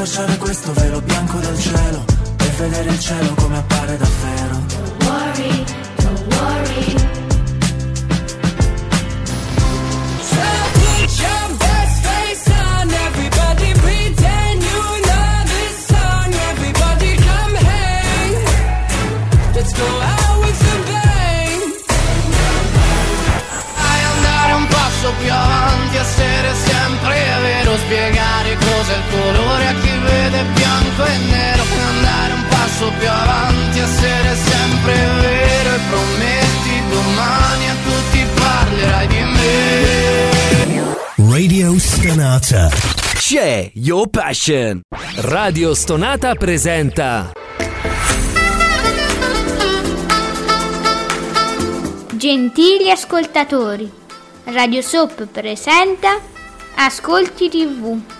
accorciare questo velo bianco del cielo e vedere il cielo come appare davvero. Worry, don't worry. Let's go out with the bang. Vai andare un passo più avanti, essere sempre vero, spiegare cos'è il colore a vede bianco e nero. Andare un passo più avanti, essere sempre vero e prometti domani a tutti parlerai di me. Radio Stonata. C'è Your Passion. Radio Stonata presenta Gentili ascoltatori, Radio Soap presenta Ascolti TV.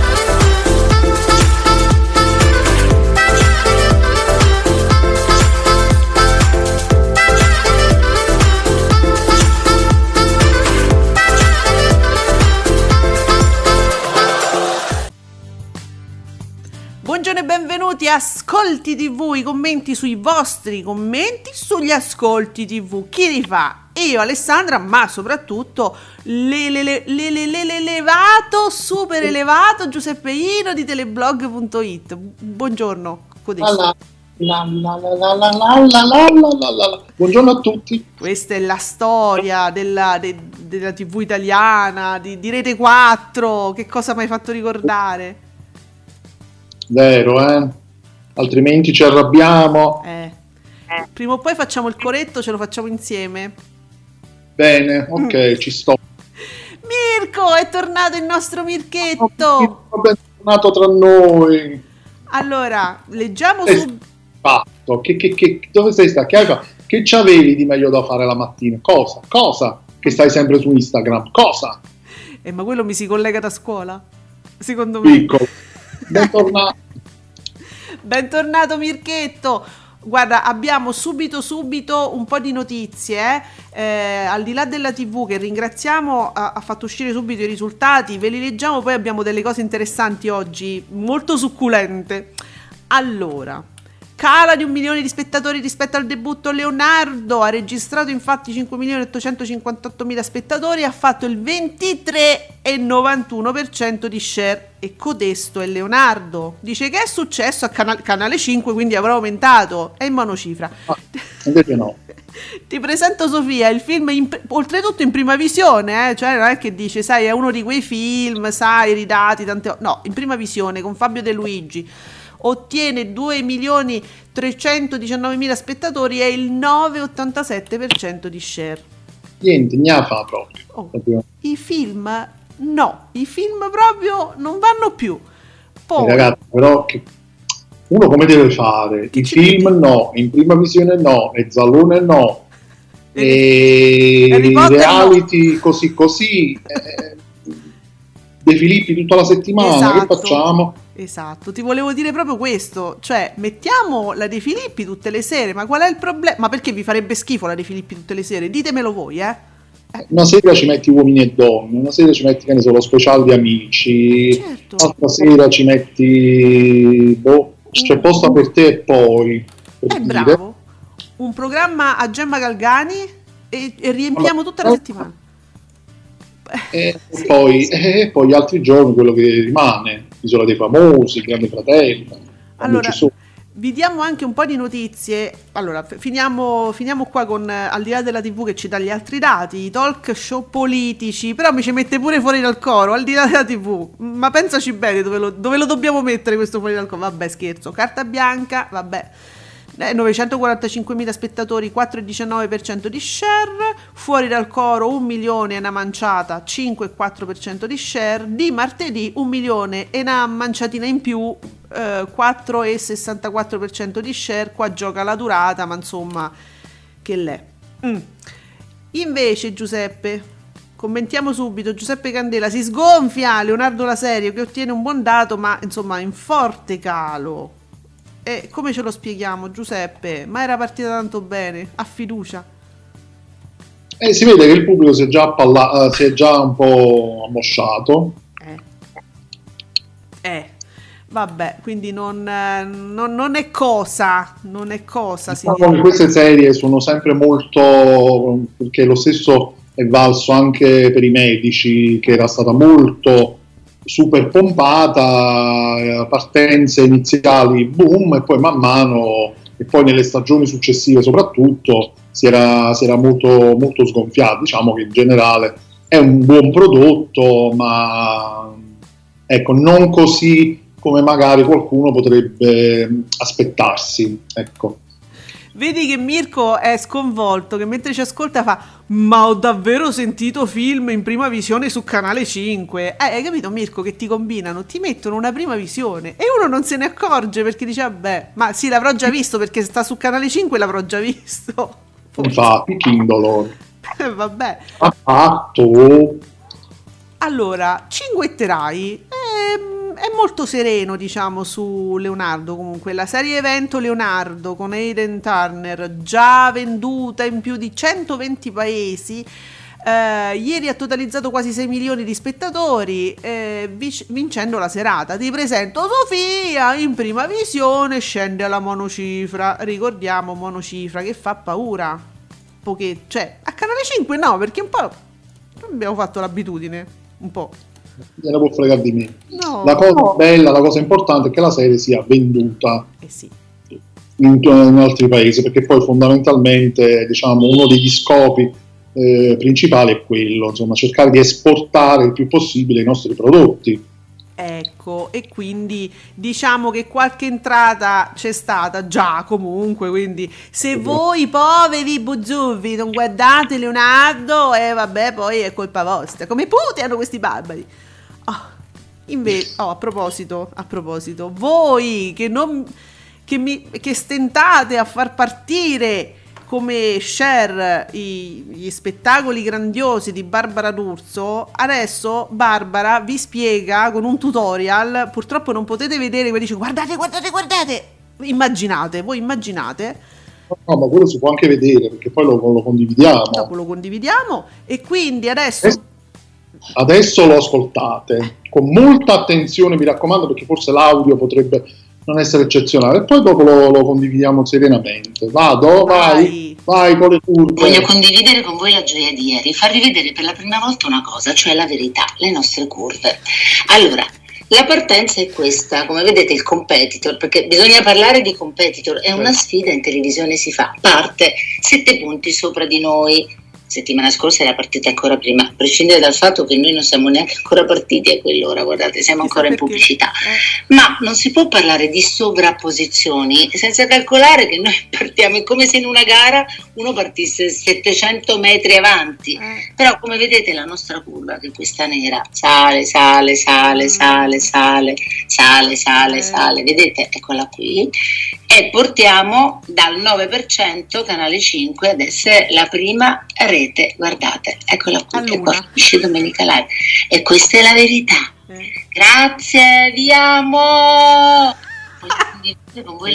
buongiorno e benvenuti a Ascolti TV, i commenti sui vostri commenti sugli Ascolti TV. Chi li fa? Io, Alessandra, ma soprattutto l'elevato, super elevato Giuseppeino di teleblog.it. Buongiorno, Buongiorno a tutti. Questa è la storia della, de, della TV italiana, di, di Rete 4, che cosa mi hai fatto ricordare? Vero, eh? Altrimenti ci arrabbiamo. Eh. Prima o poi facciamo il coretto, ce lo facciamo insieme. Bene, ok, ci sto. Mirko, è tornato il nostro Mirchetto. Bentornato tra noi. Allora, leggiamo Eh, su... Fatto. Che, che, che, dove sei stato? Che, hai che c'avevi di meglio da fare la mattina? Cosa? Cosa? Che stai sempre su Instagram? Cosa? Eh, ma quello mi si collega da scuola? Secondo me. Piccolo. Bentornato. Bentornato Mirchetto. Guarda, abbiamo subito subito un po' di notizie, eh. Al di là della TV che ringraziamo, ha, ha fatto uscire subito i risultati, ve li leggiamo, poi abbiamo delle cose interessanti oggi, molto succulente. Allora, cala di un milione di spettatori rispetto al debutto Leonardo, ha registrato infatti 5.858.000 spettatori e ha fatto il 23,91% di share e codesto è Leonardo. Dice che è successo a Canal- Canale 5, quindi avrà aumentato, è in monocifra. Ah, invece no. Ti presento Sofia, il film in- oltretutto in prima visione, eh? cioè non è che dice, sai, è uno di quei film, sai, ridati, tante... No, in prima visione con Fabio De Luigi. Ottiene 2 milioni 319 mila spettatori e il 9,87% di share. Niente, ne fa proprio. Oh. Proprio. I film, no, i film proprio non vanno più. Poi, Eh, Ragazzi, però che- uno come deve fare? Che I ci film vedi? no, in prima visione no, e Zalone no, e Potter reality così così. eh, De Filippi tutta la settimana, che Esatto. facciamo? Esatto, ti volevo dire proprio questo, cioè mettiamo la De Filippi tutte le sere, ma qual è il problema? Ma perché vi farebbe schifo la De Filippi tutte le sere? Ditemelo voi, eh? Una sera ci metti uomini e donne, una sera ci metti, che ne so, lo speciale di amici, Certo. l'altra sera ci metti, boh, c'è posto per te e poi. per dire. Eh, bravo. Un programma a Gemma Galgani e, e riempiamo tutta la settimana. E Sì, poi, sì. e poi altri giorni quello che rimane, Isola dei Famosi, Grande Fratello. Allora, vi diamo anche un po' di notizie. Allora, finiamo, finiamo qua con, eh, al di là della TV che ci dà gli altri dati, i talk show politici, però mi ci mette pure fuori dal coro, al di là della TV. Ma pensaci bene dove lo, dove lo dobbiamo mettere questo fuori dal coro. Vabbè, scherzo. Carta bianca, vabbè. Eh, 945.000 spettatori, 4,19% di share. Fuori dal coro 1 milione e una manciata, 5,4% di share. Di martedì 1 milione e una manciatina in più, eh, 4,64% di share. Qua gioca la durata, ma insomma, che l'è. Mm. Invece, Giuseppe, commentiamo subito. Giuseppe Candela si sgonfia. Leonardo La Serie che ottiene un buon dato, ma insomma in forte calo. E come ce lo spieghiamo, Giuseppe? Ma era partita tanto bene, a fiducia. E si vede che il pubblico si è già, appalla- eh, si è già un po' ammosciato. Eh. Eh. Vabbè, quindi non, eh, non- non è cosa, non è cosa. Diciamo queste serie sono sempre molto perché lo stesso è valso anche per i medici che era stata molto super pompata eh, partenze iniziali boom e poi man mano e poi nelle stagioni successive soprattutto si era, si era molto, molto sgonfiata diciamo che in generale è un buon prodotto ma ecco non così come magari qualcuno potrebbe aspettarsi ecco Vedi che Mirko è sconvolto, che mentre ci ascolta fa Ma ho davvero sentito film in prima visione su Canale 5 Eh, hai capito Mirko che ti combinano? Ti mettono una prima visione E uno non se ne accorge perché dice Vabbè, ma sì l'avrò già visto perché sta su Canale 5 l'avrò già visto. Infatti Kindle Eh, Vabbè. Ha fatto. Allora, cinguetterai ehm, è molto sereno, diciamo, su Leonardo. Comunque, la serie evento Leonardo con Aiden Turner, già venduta in più di 120 paesi. eh, ieri ha totalizzato quasi 6 milioni di spettatori, eh, vincendo la serata. Ti presento Sofia in prima visione, scende alla monocifra. Ricordiamo monocifra che fa paura. Poche- cioè, a Canale 5 no, perché un po' abbiamo fatto l'abitudine. Un po'. Gliene può fregare di me. No. La cosa bella, la cosa importante è che la serie sia venduta Eh sì. in, in altri paesi, perché poi fondamentalmente diciamo, uno degli scopi eh, principali è quello, insomma, cercare di esportare il più possibile i nostri prodotti. Ecco, e quindi diciamo che qualche entrata c'è stata già comunque, quindi se voi poveri buzzurri non guardate Leonardo, e vabbè, poi è colpa vostra. Come puteano questi barbari? Ah, invece, oh, a proposito, a proposito, voi che non che, mi, che stentate a far partire come share i- gli spettacoli grandiosi di Barbara D'Urso, adesso Barbara vi spiega con un tutorial, purtroppo non potete vedere, poi dice guardate, guardate, guardate, immaginate, voi immaginate, No, ma quello si può anche vedere, perché poi lo, lo condividiamo. dopo lo condividiamo e quindi adesso... Adesso- Adesso lo ascoltate con molta attenzione, mi raccomando, perché forse l'audio potrebbe non essere eccezionale. E poi dopo lo, lo condividiamo serenamente. Vado, vai, vai con le curve. Voglio condividere con voi la gioia di ieri, farvi vedere per la prima volta una cosa, cioè la verità, le nostre curve. Allora, la partenza è questa, come vedete il competitor, perché bisogna parlare di competitor, è una sfida in televisione si fa, parte sette punti sopra di noi. Settimana scorsa era partita ancora prima, a prescindere dal fatto che noi non siamo neanche ancora partiti a quell'ora, guardate, siamo ancora in pubblicità. Eh, Ma non si può parlare di sovrapposizioni senza calcolare che noi partiamo, è come se in una gara uno partisse 700 metri avanti. eh. Però come vedete la nostra curva, che è questa nera, sale, sale, sale, sale, sale, sale, sale, Eh. sale, vedete? Eccola qui. E portiamo dal 9% Canale 5 ad essere la prima rete, guardate, eccola qui, A che luna. qua finisce Domenica Live. E questa è la verità. eh. Grazie, vi amo!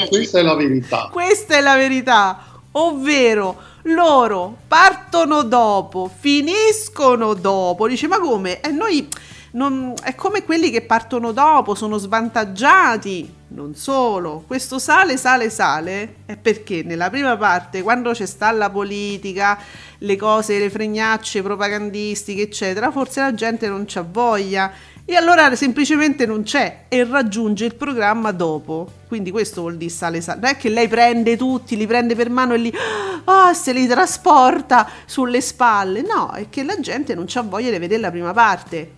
Questa è la verità. Questa è la verità, ovvero loro partono dopo, finiscono dopo. Dice, ma come? E noi non- è come quelli che partono dopo, sono svantaggiati. Non solo, questo sale, sale, sale è perché nella prima parte, quando c'è sta la politica, le cose, le fregnacce propagandistiche, eccetera, forse la gente non c'ha voglia e allora semplicemente non c'è e raggiunge il programma dopo. Quindi questo vuol dire sale sale. Non è che lei prende tutti, li prende per mano e li ah, se li trasporta sulle spalle. No, è che la gente non c'ha voglia di vedere la prima parte.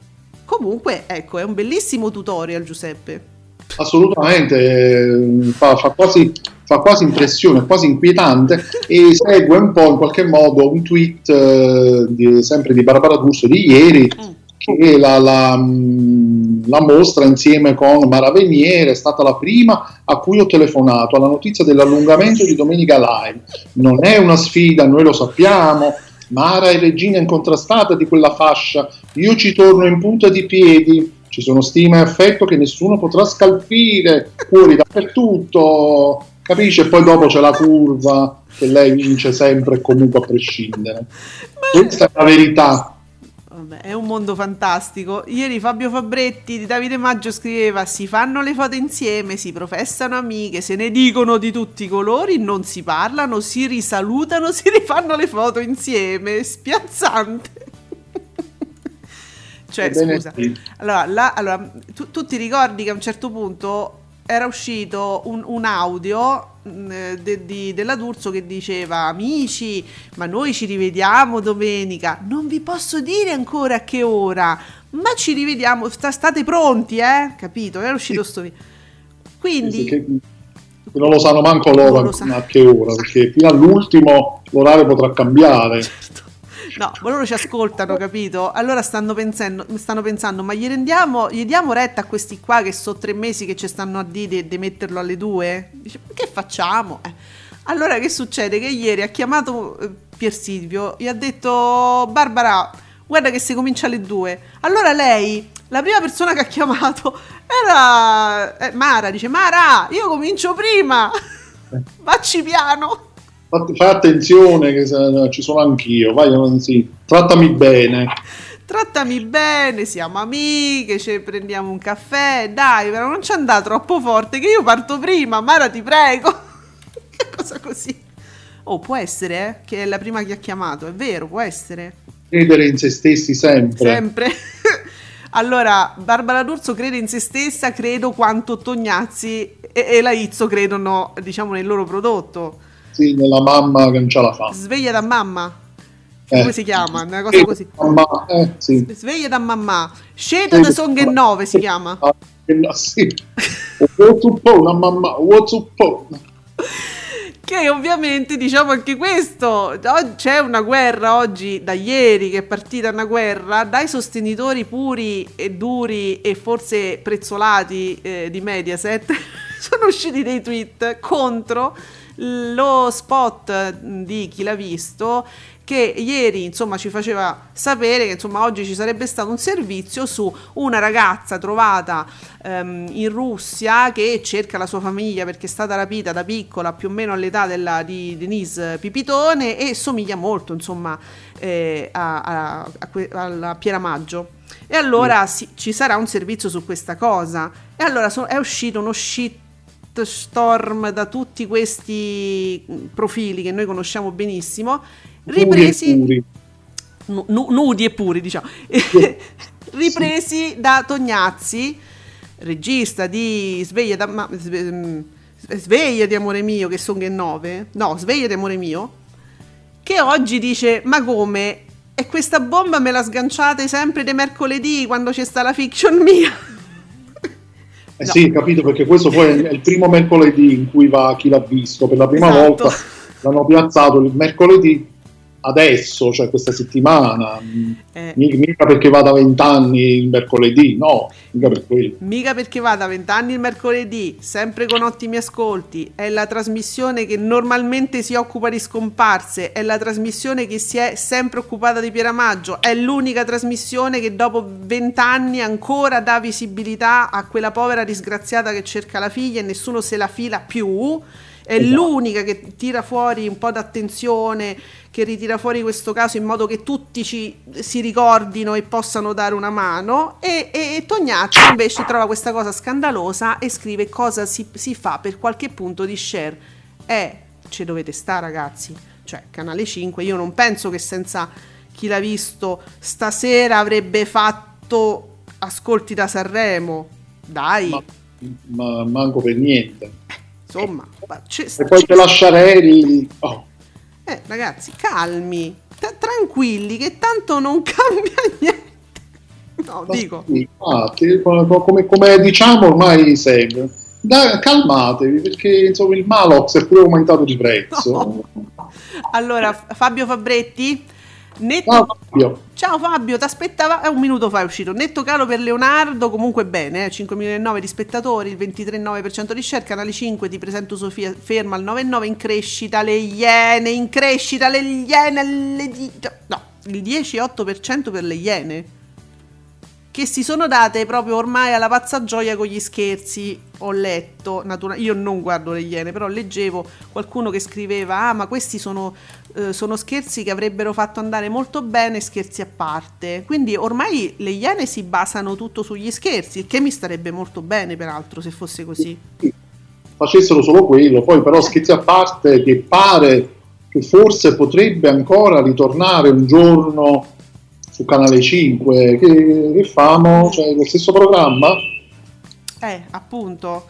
Comunque, ecco, è un bellissimo tutorial, Giuseppe. Assolutamente, eh, fa, fa quasi, fa quasi impressione, quasi inquietante e segue un po' in qualche modo un tweet eh, di- sempre di Barbara D'Urso di ieri Mm. che la, la, mh, la mostra insieme con Mara Veniere è stata la prima a cui ho telefonato alla notizia dell'allungamento di Domenica Live. Non è una sfida, noi lo sappiamo. Mara è regina incontrastata di quella fascia. Io ci torno in punta di piedi. Ci sono stima e affetto che nessuno potrà scalfire. Fuori dappertutto. Capisce? E poi dopo c'è la curva che lei vince sempre e comunque a prescindere. Ma Questa è la verità. Vabbè, è un mondo fantastico. Ieri Fabio Fabretti di Davide Maggio scriveva: Si fanno le foto insieme, si professano amiche, se ne dicono di tutti i colori, non si parlano, si risalutano, si rifanno le foto insieme. Spiazzante. Cioè, Ebbene scusa. sì. Allora, là- allora, tu, tu ti ricordi che a un certo punto era uscito un, un audio mh, de- di- della D'Urso che diceva amici ma noi ci rivediamo domenica non vi posso dire ancora a che ora ma ci rivediamo sta- state pronti eh capito era uscito sto video quindi Che- non lo sanno manco loro sanno. a che ora, perché fino all'ultimo l'orario potrà cambiare. No, ma loro ci ascoltano, capito? Allora stanno pensando, stanno pensando ma gli rendiamo, gli diamo retta a questi qua che sono tre mesi che ci stanno a dire di metterlo alle due? Dice, ma che facciamo? Eh. Allora che succede? Che ieri ha chiamato eh, Pier Silvio, gli ha detto Barbara, guarda che si comincia alle due. Allora lei, la prima persona che ha chiamato era eh, Mara, dice Mara, io comincio prima, vacci piano. Fai attenzione che se- ci sono anch'io, vai, sì, trattami bene. Trattami bene, siamo amiche, ci prendiamo un caffè, dai, però non ci andà troppo forte che io parto prima, Mara ti prego. che cosa così? Oh, può essere, eh, che è la prima che ha chiamato, è vero, può essere. Credere in se stessi sempre. Sempre. allora, Barbara D'Urso crede in se stessa, credo quanto Tognazzi e, e la Izzo credono, diciamo, nel loro prodotto. Sì, nella mamma che non ce la fa. Sveglia da mamma. Eh. Come si chiama? Una cosa Sì, così. mamma, eh, sì. Sveglia da mamma. Sceto da Songhe 9 si chiama. Ah, sì. What's up, una mamma, what's up? Che ovviamente diciamo anche questo, c'è una guerra oggi, da ieri che è partita una guerra, dai sostenitori puri e duri e forse prezzolati eh, di Mediaset, sono usciti dei tweet contro lo spot di chi l'ha visto che ieri insomma ci faceva sapere che insomma oggi ci sarebbe stato un servizio su una ragazza trovata ehm, in Russia che cerca la sua famiglia perché è stata rapita da piccola più o meno all'età della, di Denise Pipitone e somiglia molto insomma eh, a, a- a que- alla Pieramaggio e allora sì, ci sarà un servizio su questa cosa. E allora so- è uscito uno shit storm da tutti questi profili che noi conosciamo benissimo ripresi Puri e puri. nu- nudi e puri, diciamo, ripresi da Tognazzi, regista di Sveglia da ma- mm, Sveglia di amore mio, che sono che nove, no, Sveglia di amore mio, che oggi dice, ma come? E questa bomba me la sganciate sempre di mercoledì quando c'è sta la fiction mia? Eh No. sì, capito, perché questo poi è il primo mercoledì in cui va chi l'ha visto. Per la prima Esatto. volta l'hanno piazzato il mercoledì adesso, cioè questa settimana. Eh. Mi- Mica perché va da vent'anni il mercoledì, no, mica per quello. Mica perché va da 20 anni il mercoledì, sempre con ottimi ascolti, è la trasmissione che normalmente si occupa di scomparse, è la trasmissione che si è sempre occupata di Pieramaggio, è l'unica trasmissione che dopo 20 anni ancora dà visibilità a quella povera disgraziata che cerca la figlia e nessuno se la fila più. È Esatto. l'unica che tira fuori un po' d'attenzione, che ritira fuori questo caso in modo che tutti ci, si ricordino e possano dare una mano. E, e, e Tognazzi invece trova questa cosa scandalosa e scrive cosa si, si fa per qualche punto di share. Eh, ci dovete stare ragazzi. Cioè, Canale 5, io non penso che senza chi l'ha visto stasera avrebbe fatto ascolti da Sanremo. Dai, Ma, ma manco per niente. Insomma, ma c'è- E poi c'è- te lasciarelli. Oh, Eh, ragazzi, calmi, t- tranquilli, che tanto non cambia niente. No, ma dico. sì, infatti, come, come- diciamo ormai sempre. Dai, calmatevi perché insomma il Malox è pure aumentato di prezzo. Allora, F- Fabio Fabretti, netto... Ciao, Fabio. Ciao Fabio, ti aspettava, è un minuto fa è uscito, netto calo per Leonardo, comunque bene, eh, 5 milioni e 9 di spettatori, il 23,9% di share, Canale 5 ti presento Sofia, ferma al 9,9 in crescita, le iene, in crescita, le iene, le no, il 10,8% per le iene, che si sono date proprio ormai alla pazza gioia con gli scherzi, ho letto, natura- io non guardo le iene, però leggevo qualcuno che scriveva, ah ma questi sono eh, sono scherzi che avrebbero fatto andare molto bene scherzi a parte. Quindi ormai le Iene si basano tutto sugli scherzi, che mi starebbe molto bene peraltro se fosse così. Facessero solo quello, poi però scherzi a parte che pare che forse potrebbe ancora ritornare un giorno su Canale 5, che, che famo, cioè lo stesso programma? Eh, appunto.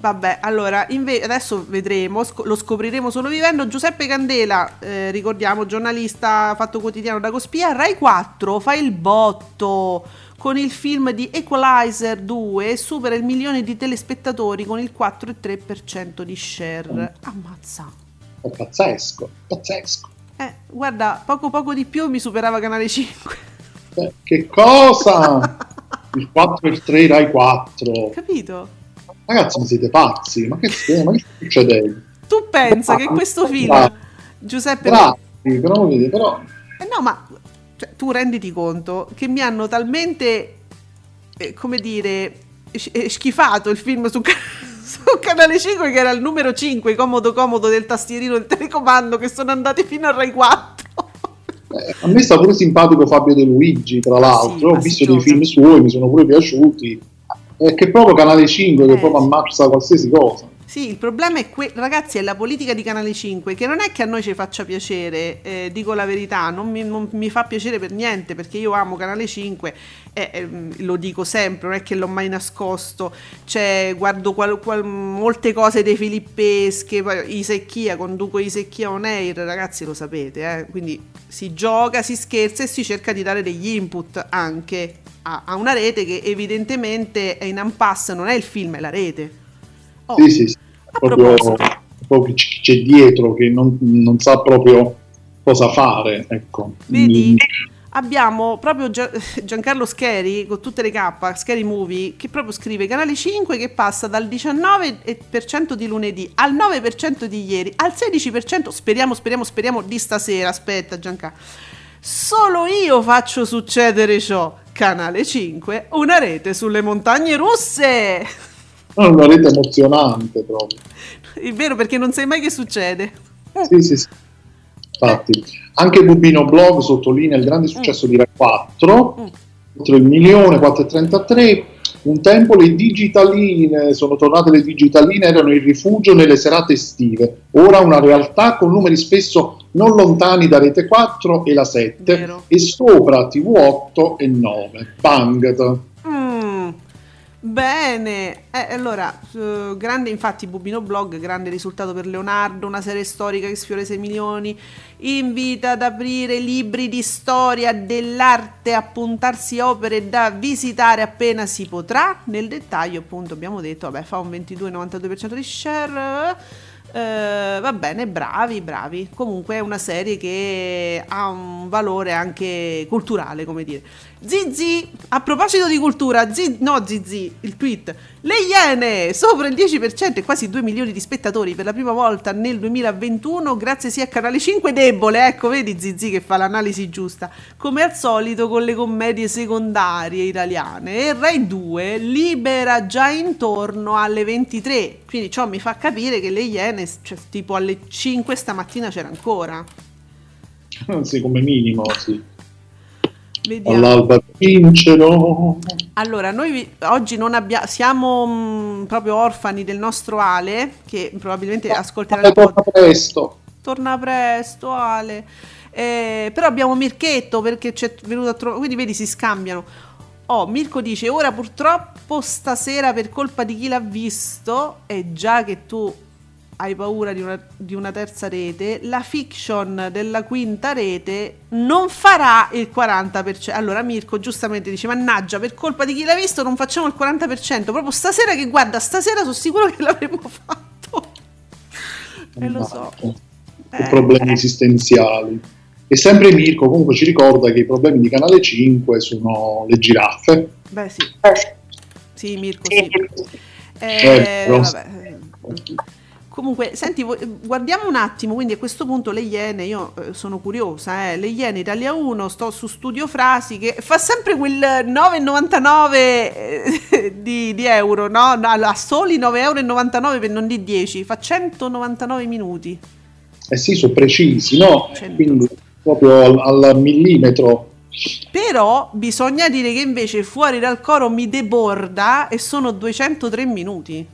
Vabbè, allora, inve- adesso vedremo, sc- lo scopriremo solo vivendo. Giuseppe Candela, eh, ricordiamo, giornalista fatto quotidiano da Cospia, Rai 4 fa il botto con il film di Equalizer 2 e supera il milione di telespettatori con il 4,3% di share. Ammazza. È pazzesco, pazzesco. Eh, guarda, poco poco di più mi superava Canale 5. Eh, che cosa? il 4 e il 3 Rai 4. Capito? Ragazzi, ma siete pazzi? Ma che, ma che sta succedendo? Tu pensa che questo film, Bravi. Giuseppe... Bravi, però, però Eh no, ma cioè, tu renditi conto che mi hanno talmente, eh, come dire, eh, schifato il film su, su Canale 5 che era il numero 5, comodo comodo del tastierino del telecomando, che sono andati fino a Rai 4. eh, a me sta pure simpatico Fabio De Luigi, tra l'altro. Sì, Ho visto dei film suoi, mi sono pure piaciuti. È che proprio Canale 5 che Eh, proprio ammazza qualsiasi cosa. Sì, il problema è, que- ragazzi, è la politica di Canale 5, che non è che a noi ci faccia piacere, eh, dico la verità, non mi, non mi fa piacere per niente, perché io amo Canale 5, e ehm, lo dico sempre, non è che l'ho mai nascosto, cioè, guardo qual- qual- molte cose dei Filippesche, poi Isecchia, conduco Isecchia on air, ragazzi lo sapete, eh, quindi si gioca, si scherza e si cerca di dare degli input anche a, a una rete che evidentemente è in impasse, non è il film, è la rete. Oh. Sì, sì, sì. Proprio, proprio c'è dietro che non, non sa proprio cosa fare. Ecco. Vedi? Mm, Abbiamo proprio Gia- Giancarlo Scheri con tutte le K, Scheri Movie, che proprio scrive Canale 5 che passa dal 19% di lunedì al 9% di ieri al 16%, speriamo, speriamo, speriamo di stasera. Aspetta Giancarlo. Solo io faccio succedere ciò. Canale 5, una rete sulle montagne russe. È una rete emozionante proprio. È vero perché non sai mai che succede. Sì, sì, sì. Infatti, anche Bubino Blog sottolinea il grande successo di Rai 4, Mm. oltre il milione 433. Un tempo le digitaline, sono tornate le digitaline, erano il rifugio nelle serate estive. Ora una realtà con numeri spesso non lontani da Rete 4 e la 7 Vero. e sopra TV8 e 9. Bang! Bene, Eh, allora, grande infatti Bubino Blog, grande risultato per Leonardo, una serie storica che sfiora i 6 milioni, invita ad aprire libri di storia dell'arte, a puntarsi opere da visitare appena si potrà, nel dettaglio appunto abbiamo detto, vabbè fa un 22,92% di share, eh, va bene, bravi, bravi. Comunque è una serie che ha un valore anche culturale, come dire. Zizi, a proposito di cultura, Zi- no Zizi, il tweet. Le Iene, sopra il 10% e quasi 2 milioni di spettatori per la prima volta nel 2021, grazie sia a Canale 5 debole, ecco, vedi Zizi che fa l'analisi giusta, come al solito con le commedie secondarie italiane. E Rai 2 libera già intorno alle 23, quindi ciò mi fa capire che le Iene, cioè, tipo alle 5 stamattina c'era ancora. Sì, come minimo, sì. Vediamo. All'alba vincero. Allora, noi vi- oggi non abbiamo, siamo mh, proprio orfani del nostro Ale, che probabilmente ascolterà il torna presto. Torna presto, Ale. Eh, però abbiamo Mirchetto perché c'è venuto a trovare. Quindi vedi, si scambiano. Oh, Mirko dice: Ora purtroppo stasera, per colpa di chi l'ha visto, e già che tu hai paura di una, di una terza rete, la fiction della quinta rete non farà il 40%. Allora, Mirko giustamente dice: Mannaggia, per colpa di chi l'ha visto, non facciamo il 40%. Proprio stasera, che guarda, stasera sono sicuro che l'avremmo fatto. E lo so. Eh, problemi esistenziali. E sempre Mirko comunque ci ricorda che i problemi di Canale 5 sono le giraffe. Beh, sì. Sì, Mirko, Sì. Eh, Eh, vabbè. Comunque, senti, guardiamo un attimo, quindi a questo punto le Iene, io eh, sono curiosa, eh, le Iene Italia 1, sto su Studio Frasi che fa sempre quel 9,99 eh, di, di euro, no? No, A soli 9,99 euro per non di 10, fa 199 minuti. Eh sì, sono precisi, no? 100. Quindi proprio al, al millimetro. Però bisogna dire che invece fuori dal coro mi deborda e sono 203 minuti.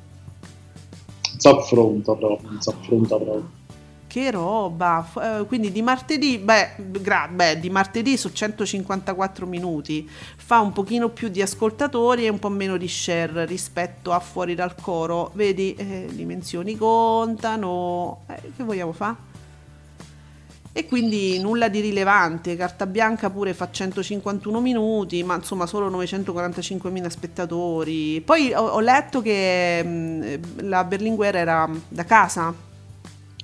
Affronta proprio, non si affronta proprio. Che roba! Eh, quindi di martedì, beh, gra- beh, di martedì su 154 minuti fa un pochino più di ascoltatori e un po' meno di share rispetto a fuori dal coro. Vedi, eh, dimensioni contano. Eh, che vogliamo fare? E quindi nulla di rilevante. Carta bianca pure fa 151 minuti, ma insomma solo 945.000 spettatori. Poi ho, ho letto che mh, la Berlinguer era da casa.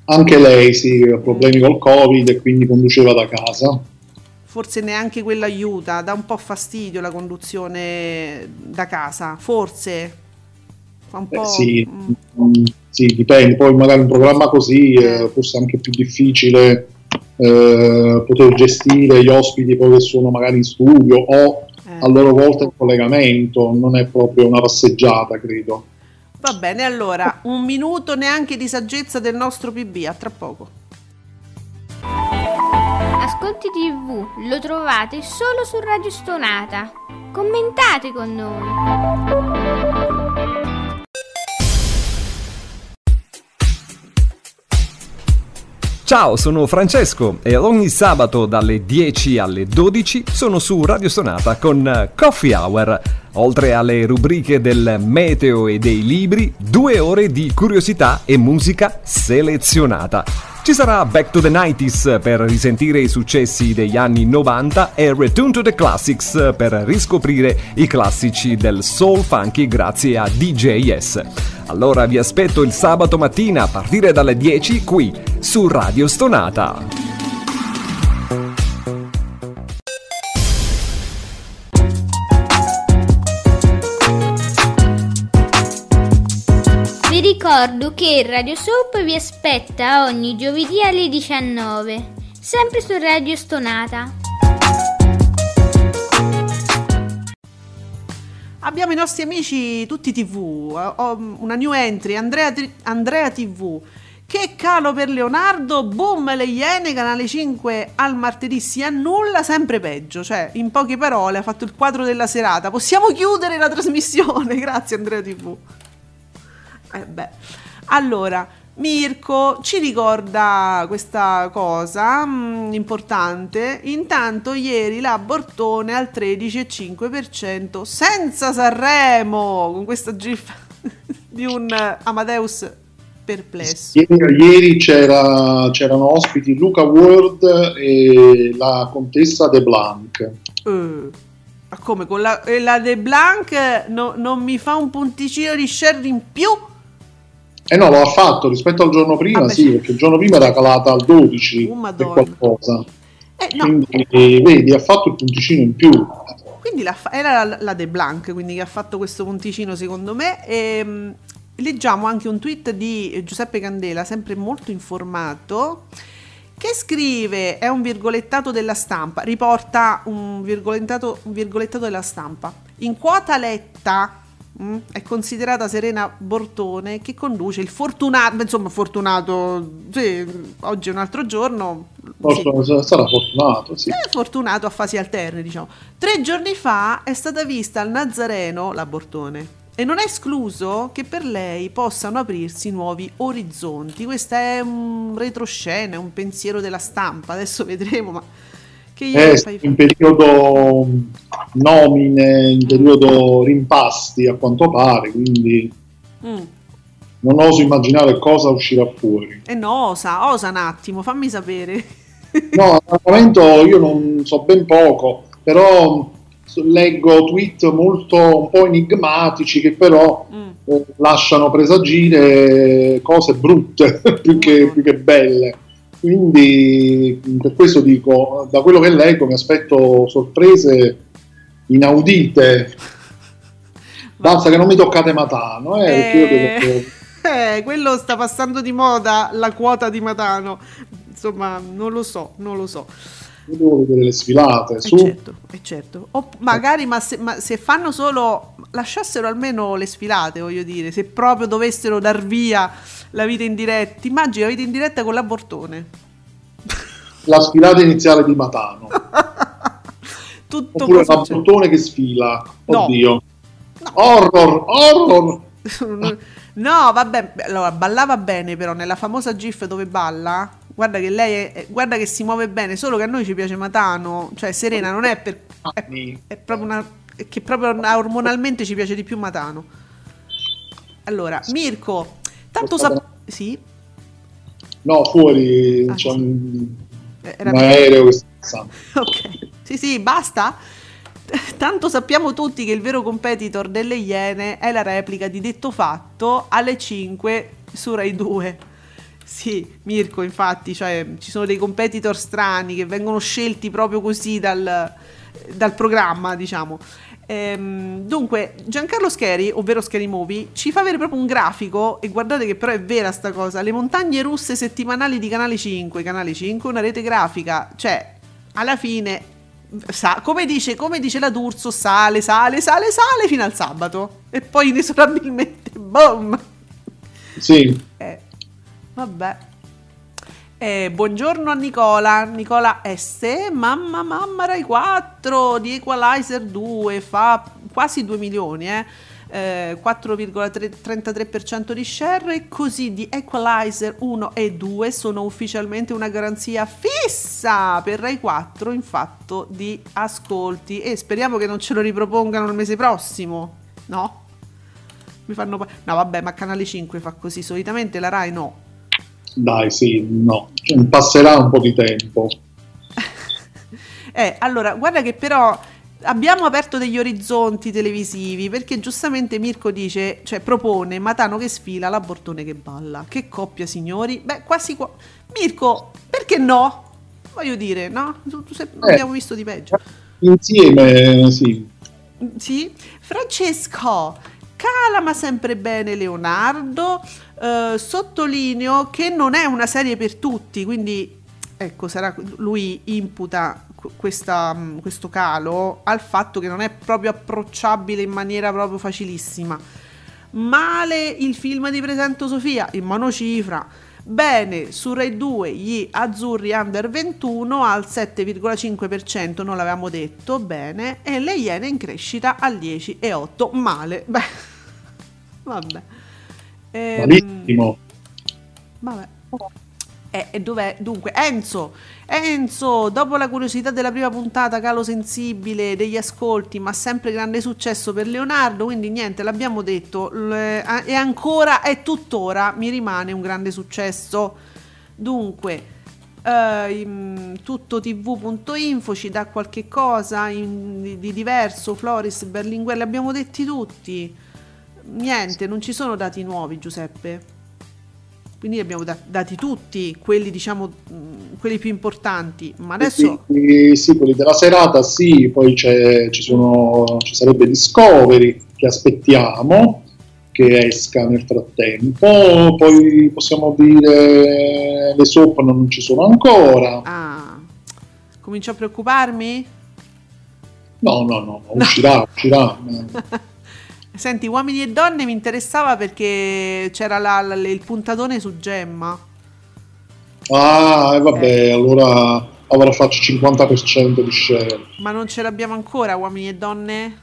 Anche lei sì, ha problemi col Covid e quindi conduceva da casa. Forse neanche quello aiuta, dà un po' fastidio la conduzione da casa, forse. Fa un Eh, po'... sì, mm. mm, sì, dipende. Poi magari un programma così eh, forse è anche più difficile eh, poter gestire gli ospiti poi che sono magari in studio o Eh. a loro volta in collegamento, non è proprio una passeggiata, credo. Va bene, allora, un minuto neanche di saggezza del nostro PB, a tra poco. Ascolti TV lo trovate solo su Radio Stonata. Commentate con noi. Ciao, sono Francesco e ogni sabato dalle 10 alle 12 sono su Radio Sonata con eh, Coffee Hour. Oltre alle rubriche del meteo e dei libri, due ore di curiosità e musica selezionata. Ci sarà Back to the 90s per risentire i successi degli anni 90 e Return to the Classics per riscoprire i classici del soul funky grazie a DJS. Allora vi aspetto il sabato mattina a partire dalle 10 qui su Radio Stonata. Ricordo che Radio Soap vi aspetta ogni giovedì alle 19, sempre su Radio Stonata. Abbiamo i nostri amici tutti TV, ho- ho una new entry, Andrea, Andrea TV. Che calo per Leonardo, boom, le Iene, canale 5 al martedì si annulla, sempre peggio, cioè in poche parole ha fatto il quadro della serata. Possiamo chiudere la trasmissione, grazie Andrea TV. Eh beh. Allora, Mirko ci ricorda questa cosa mm, importante. Intanto ieri la Bortone al 13,5% senza Sanremo, con questa gif di un Amadeus perplesso. Ieri, ieri c'era- c'erano ospiti Luca Ward e la contessa De Blanc. Eh, ma come con la, la De Blanc no- non mi fa un punticino di share in più? Eh no, lo ha fatto rispetto al giorno prima, Vabbè, sì, sì. perché il giorno prima era calata al 12 Oh, Madonna. qualcosa. Eh, no, Quindi eh, vedi, ha fatto il punticino in più. Quindi la era la, la De Blanc, quindi che ha fatto questo punticino secondo me. E, mh, leggiamo anche un tweet di Giuseppe Candela, sempre molto informato, che scrive, è un virgolettato della stampa, riporta un virgolettato, un virgolettato della stampa. In quota letta mh, è considerata Serena Bortone che conduce il fortunato, insomma fortunato, sì, oggi è un altro giorno. sì. Sarà fortunato, sì. Eh, fortunato a fasi alterne, diciamo. Tre giorni fa è stata vista al Nazareno la Bortone. E non è escluso che per lei possano aprirsi nuovi orizzonti. Questa è un retroscena, è un pensiero della stampa. Adesso vedremo, ma che Eh, fai in periodo nomine, in periodo rimpasti a quanto pare, quindi Mm. non oso immaginare cosa uscirà fuori. Eh no, osa, osa un attimo, fammi sapere. No, al momento io non so ben poco, però leggo tweet molto un po' enigmatici che però Mm. eh, lasciano presagire cose brutte più che, più che belle. Quindi per questo dico, da quello che leggo mi aspetto sorprese inaudite. Basta che non mi toccate Matano, eh, io devo- Eh, quello sta passando di moda, la quota di Matano. Insomma, non lo so, non lo so. io devo vedere le sfilate. Eh Su, certo, eh certo. O magari, ma se, ma se fanno solo, lasciassero almeno le sfilate, voglio dire, se proprio dovessero dar via la vita in diretta. Immagina la vita in diretta con l'abortone. La sfilata iniziale di Matano. Tutto Oppure cosa c'è? l'abortone che sfila. No. Oddio. Horror, horror. No, vabbè, allora ballava bene però nella famosa GIF dove balla. Guarda che lei è, guarda che si muove bene, solo che a noi ci piace Matano, cioè Serena non è per è, è proprio una è che proprio ormonalmente ci piace di più Matano. Allora, Mirko, tanto sap- sì, No, fuori Ah, c'è sì. un, era un aereo che sta. Ok, sì, sì, basta. Tanto sappiamo tutti che il vero competitor delle Iene è la replica di Detto Fatto alle 5 su Rai 2. Sì, Mirko, infatti, cioè, ci sono dei competitor strani che vengono scelti proprio così dal, dal programma, diciamo. Ehm, dunque, Giancarlo Scheri, ovvero Scheri Movie, ci fa avere proprio un grafico, e guardate che però è vera sta cosa, le montagne russe settimanali di Canale 5, Canale 5, una rete grafica, cioè, alla fine, sa- come, dice, come dice la D'Urso, sale, sale, sale, sale fino al sabato, e poi inesorabilmente, boom! Sì, Eh, vabbè. Eh, buongiorno a Nicola, Nicola S. Mamma, mamma, Rai 4 di Equalizer 2 fa quasi 2 milioni, eh. Eh, 4,33% di share e così di Equalizer 1 e 2 sono ufficialmente una garanzia fissa per Rai 4 in fatto di ascolti e speriamo che non ce lo ripropongano il mese prossimo, no? Mi fanno no, vabbè, ma Canale 5 fa così, solitamente la Rai no. Dai, sì, no. Cioè, Passerà un po' di tempo. Eh, allora, guarda che però abbiamo aperto degli orizzonti televisivi perché giustamente Mirko dice, cioè propone Matano che sfila, l'abortone che balla. Che coppia, signori? Beh, quasi qua. Mirko, perché no? Voglio dire, no? Tu sei- abbiamo visto di peggio. Insieme, sì. Sì, Francesco, cala ma sempre bene Leonardo, eh, sottolineo che non è una serie per tutti, quindi ecco, sarà, lui imputa qu- questa, mh, questo calo al fatto che non è proprio approcciabile in maniera proprio facilissima. Male il film di Presento Sofia in monocifra. Bene, su Rai 2 gli azzurri under 21 al 7,5%, non l'avevamo detto, bene, e le iene in crescita al 10,8%, male. Beh, vabbè. Ehm, Malissimo. Vabbè. Eh, e dov'è? Dunque, Enzo, Enzo, dopo la curiosità della prima puntata, calo sensibile degli ascolti, ma sempre grande successo per Leonardo, quindi niente, l'abbiamo detto, e ancora, è tuttora, mi rimane un grande successo. Dunque, eh, in- tutto tv.info ci dà qualche cosa in- di, di diverso, Floris, Berlinguer, li abbiamo detti tutti. Niente, non ci sono dati nuovi, Giuseppe. Quindi abbiamo da- dati tutti, quelli diciamo, mh, quelli più importanti. Ma adesso... Sì, sì, quelli della serata, sì, poi c'è, ci, sono, ci sarebbe Discovery che aspettiamo che esca nel frattempo, poi possiamo dire le soap non ci sono ancora. Ah, comincio a preoccuparmi? No, no, no, no, uscirà, uscirà. Senti, uomini e donne mi interessava perché c'era la- la- il puntatone su Gemma. Ah, e vabbè, Eh. allora avrà fatto 50% di share. Ma non ce l'abbiamo ancora, uomini e donne?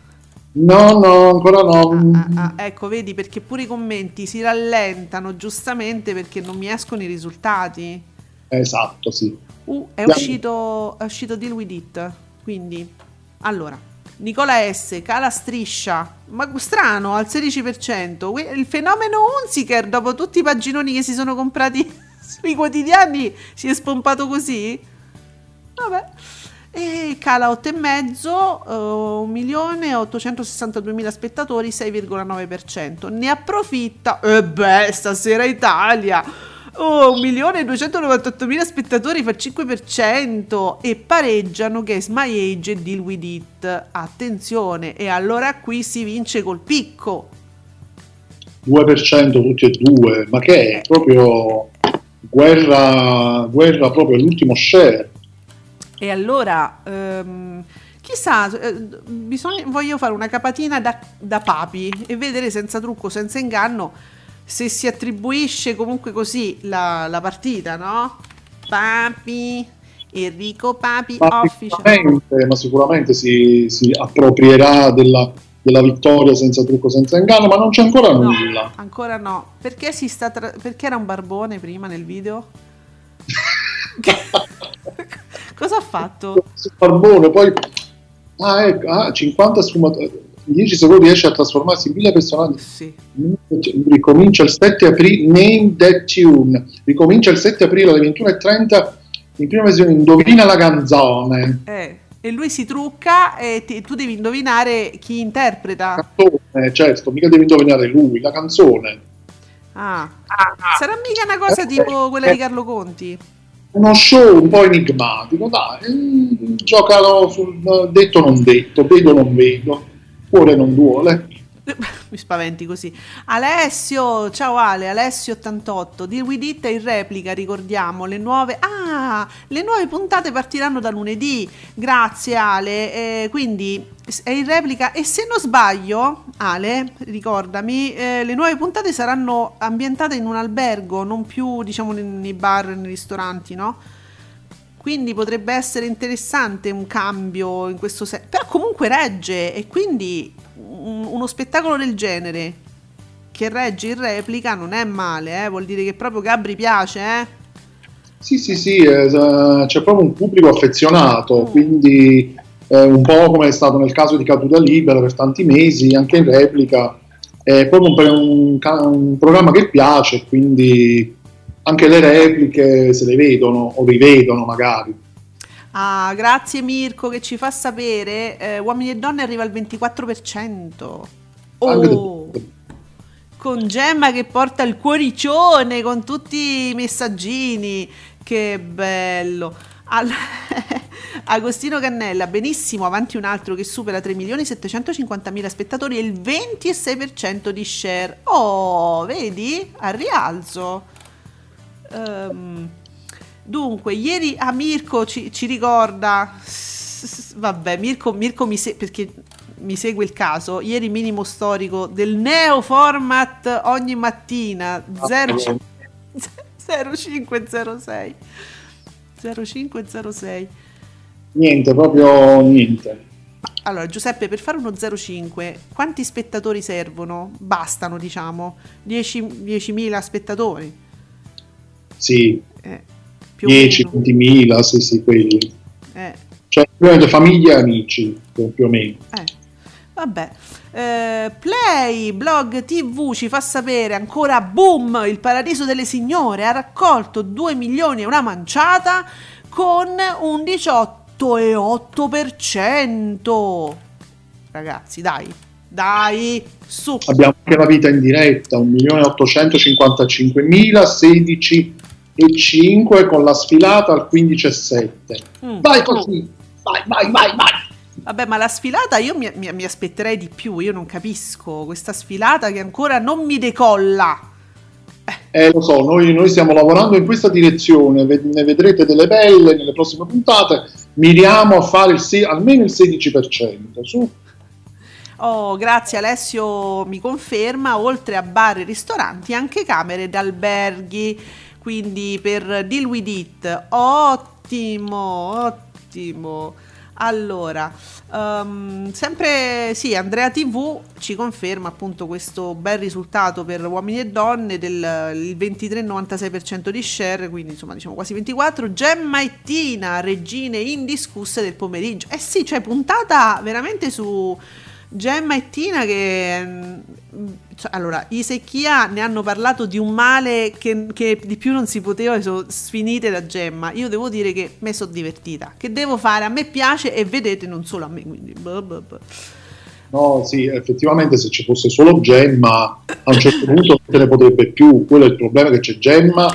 No, no, ancora no. Ah, ah, ecco, vedi, perché pure i commenti si rallentano giustamente perché non mi escono i risultati. Esatto, sì. Uh, è Andiamo. uscito, è uscito Deal With It. Quindi, allora, Nicola S. cala striscia. Ma strano, al 16%. Que- Il fenomeno Unziker, dopo tutti i paginoni che si sono comprati sui quotidiani, si è spompato così? Vabbè. E cala 8,5, uh, 1.862.000 spettatori, 6,9%. Ne approfitta, e beh, stasera Italia, oh, 1.298.000 spettatori fa il 5% e pareggiano Guess My Age e Deal With It. Attenzione, e allora qui si vince col picco. 2% tutti e due, ma che è proprio guerra, guerra proprio l'ultimo share. E allora, ehm, chissà, eh, bisogna- voglio fare una capatina da, da papi e vedere senza trucco, senza inganno, se si attribuisce comunque così la, la partita, no? Papi, Enrico Papi, Ma sicuramente, ma sicuramente si, si approprierà della, della vittoria senza trucco, senza inganno, ma non c'è ancora No, nulla. ancora no. Perché, si sta tra- perché era un barbone prima nel video? Cosa ha fatto? Barbone, poi ah, ecco, ah, 50 sfumature. In 10 secondi riesce a trasformarsi in mille personaggi. Sì. Ricomincia il 7 aprile. Name that tune. Ricomincia il 7 aprile alle 21.30 in prima versione. Indovina la canzone. Eh, e lui si trucca e ti- tu devi indovinare chi interpreta. Canzone, certo, mica devi indovinare lui, la canzone. Ah, sarà mica una cosa tipo quella di Carlo Conti? Uno show un po' enigmatico, dai. Giocano sul detto non detto, vedo non vedo, cuore non duole. Mi spaventi così. Alessio, ciao Ale, Alessio88. Di è in replica, ricordiamo. Le nuove. Ah, le nuove puntate partiranno da lunedì. Grazie Ale. Eh, quindi è in replica. E se non sbaglio, Ale, ricordami, eh, le nuove puntate saranno ambientate in un albergo, non più diciamo nei bar, nei ristoranti, no? Quindi potrebbe essere interessante un cambio in questo senso. Però comunque regge e quindi un- uno spettacolo del genere che regge in replica non è male, eh? vuol dire che proprio Gabri piace, eh? Sì, sì, sì, eh, c'è proprio un pubblico affezionato, Mm. quindi un po' come è stato nel caso di Caduta Libera per tanti mesi, anche in replica, è proprio un, un un programma che piace, quindi anche le repliche se le vedono o rivedono magari. Ah, grazie Mirko che ci fa sapere, eh, Uomini e Donne arriva al 24%. Anche Oh! con Gemma che porta il cuoricione con tutti i messaggini. Che bello. Al- Agostino Cannella, benissimo, avanti un altro che supera 3 milioni 750 mila spettatori e il 26% di share. Oh, vedi? Al rialzo. Ehm, dunque, ieri a Mirko ci, ci ricorda. s- s- Vabbè, Mirko, Mirko mi se- perché mi segue il caso. Ieri minimo storico del neo format ogni mattina 0 0506 0506. Niente, proprio niente. Allora, Giuseppe, per fare uno 05, quanti spettatori servono? Bastano, diciamo, 10 10.000 spettatori. Sì, Eh, più 10-20 o meno. sì, sì, quelli. Eh, Cioè, famiglia e amici, più o meno. eh. Vabbè. Eh, Play, blog TV ci fa sapere ancora boom, il paradiso delle signore ha raccolto 2 milioni e una manciata con un 18,8%. Ragazzi, dai, dai, su. Abbiamo anche la vita in diretta, 1.855.000, 16 e 5 con la sfilata al 15,7. Mm. Vai così, vai, vai, vai, vai. Vabbè, ma la sfilata io mi, mi- mi aspetterei di più, io non capisco questa sfilata che ancora non mi decolla. Eh, lo so, noi, noi stiamo lavorando in questa direzione, ne vedrete delle belle nelle prossime puntate. Miriamo a fare il se- almeno il 16%. Su. Oh, grazie Alessio mi conferma, oltre a bar e ristoranti, anche camere ed alberghi. Quindi per Deal With It, ottimo, ottimo. Allora, ehm, sempre sì, Andrea TV ci conferma appunto questo bel risultato per uomini e donne del il 23,96% di share, quindi insomma diciamo quasi 24. Gemma e Tina, regine indiscusse del pomeriggio. Eh sì, cioè puntata veramente su Gemma e Tina che... mm, cioè, allora, Isa e Chia ne hanno parlato di un male che, che di più non si poteva, sono sfinite da Gemma. Io devo dire che me sono divertita. Che devo fare? A me piace e vedete non solo a me, quindi... boh, boh, boh. No, sì, effettivamente se ci fosse solo Gemma, a un certo punto non se ne potrebbe più. Quello è il problema che c'è Gemma.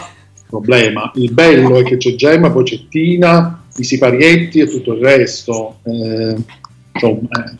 Problema. Il bello è che c'è Gemma, poi c'è Tina, i siparietti e tutto il resto. Eh, insomma, eh,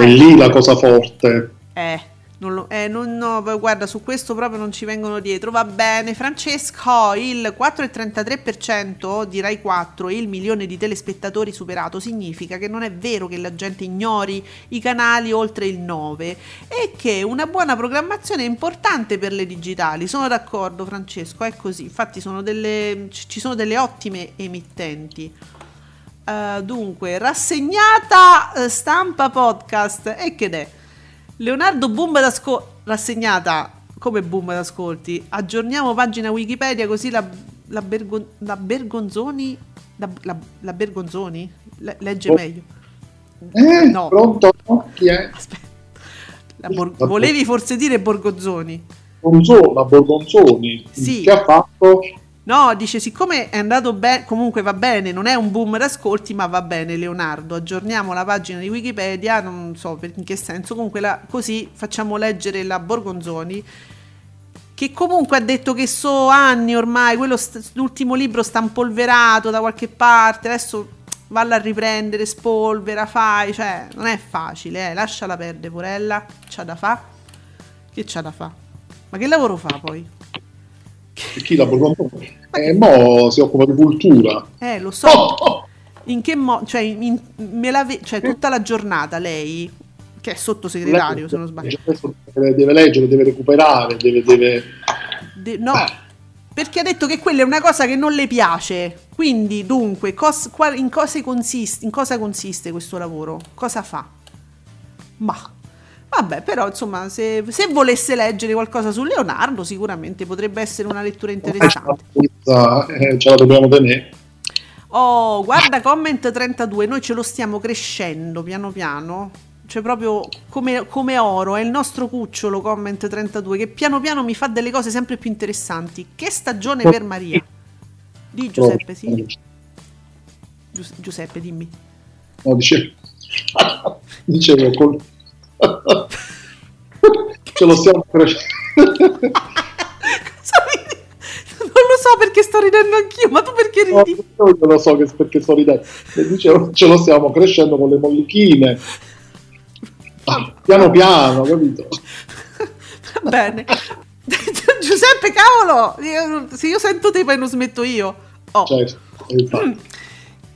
è lì la cosa forte. Eh, Non lo- eh, non- no, guarda, su questo proprio non ci vengono dietro. Va bene, Francesco, il 4,33% di Rai 4 e il milione di telespettatori superato significa che non è vero che la gente ignori i canali oltre il 9 e che una buona programmazione è importante per le digitali. Sono d'accordo, Francesco, è così. Infatti sono delle, ci sono delle ottime emittenti. Eh, dunque, rassegnata eh, stampa podcast e che è? Leonardo Boom d'ascolti rassegnata come boom d'ascolti. Aggiorniamo pagina Wikipedia così la, la, Bergon- la Bergonzoni la, la- la Bergonzoni Le- legge Oh. meglio. Eh, No. pronto? Chi è? Aspetta. Bor- volevi forse dire Borgozzoni? Gonzo- la Borgonzoni. Sì. Che ha fatto? No, dice siccome è andato bene, comunque va bene, non è un boom d'ascolti, ma va bene Leonardo, aggiorniamo la pagina di Wikipedia, non so in che senso, comunque la- così facciamo leggere la Borgonzoni, che comunque ha detto che so anni ormai, quello st- l'ultimo libro sta impolverato da qualche parte, adesso valla a riprendere, spolvera, fai, cioè non è facile, eh, lasciala perdere, porella, c'ha da fa? Che c'ha da fa? Ma che lavoro fa poi? Chi la Borgonzoni? Eh, mo si occupa di cultura. Eh, lo so. Oh, oh. In che modo? Cioè, in- me la ve- cioè, tutta la giornata lei, che è sottosegretario se non sbaglio, Deve, leggere, deve recuperare, deve... deve... de- no, perché ha detto che quella è una cosa che non le piace. Quindi, dunque, cos- in, cosa consiste, in cosa consiste questo lavoro? Cosa fa? Ma, vabbè, però, insomma, se, se volesse leggere qualcosa su Leonardo, sicuramente potrebbe essere una lettura interessante. Eh, ce la dobbiamo tenere. Oh, guarda comment 32, noi ce lo stiamo crescendo piano piano. Cioè proprio come, come oro, è il nostro cucciolo comment 32 che piano piano mi fa delle cose sempre più interessanti. Che stagione per Maria? Di Giuseppe, sì. Gius- Giuseppe, dimmi. No, dicevo, dicevo col... ce lo stiamo crescendo. Non lo so perché sto ridendo anch'io, ma tu perché No, ridi? io lo so che perché sto ridendo. E dicevo, ce lo stiamo crescendo con le mollichine. Ah, piano piano, capito? Va bene. Giuseppe, cavolo! Io- se io sento te poi non smetto io. Oh. Certo, infatti.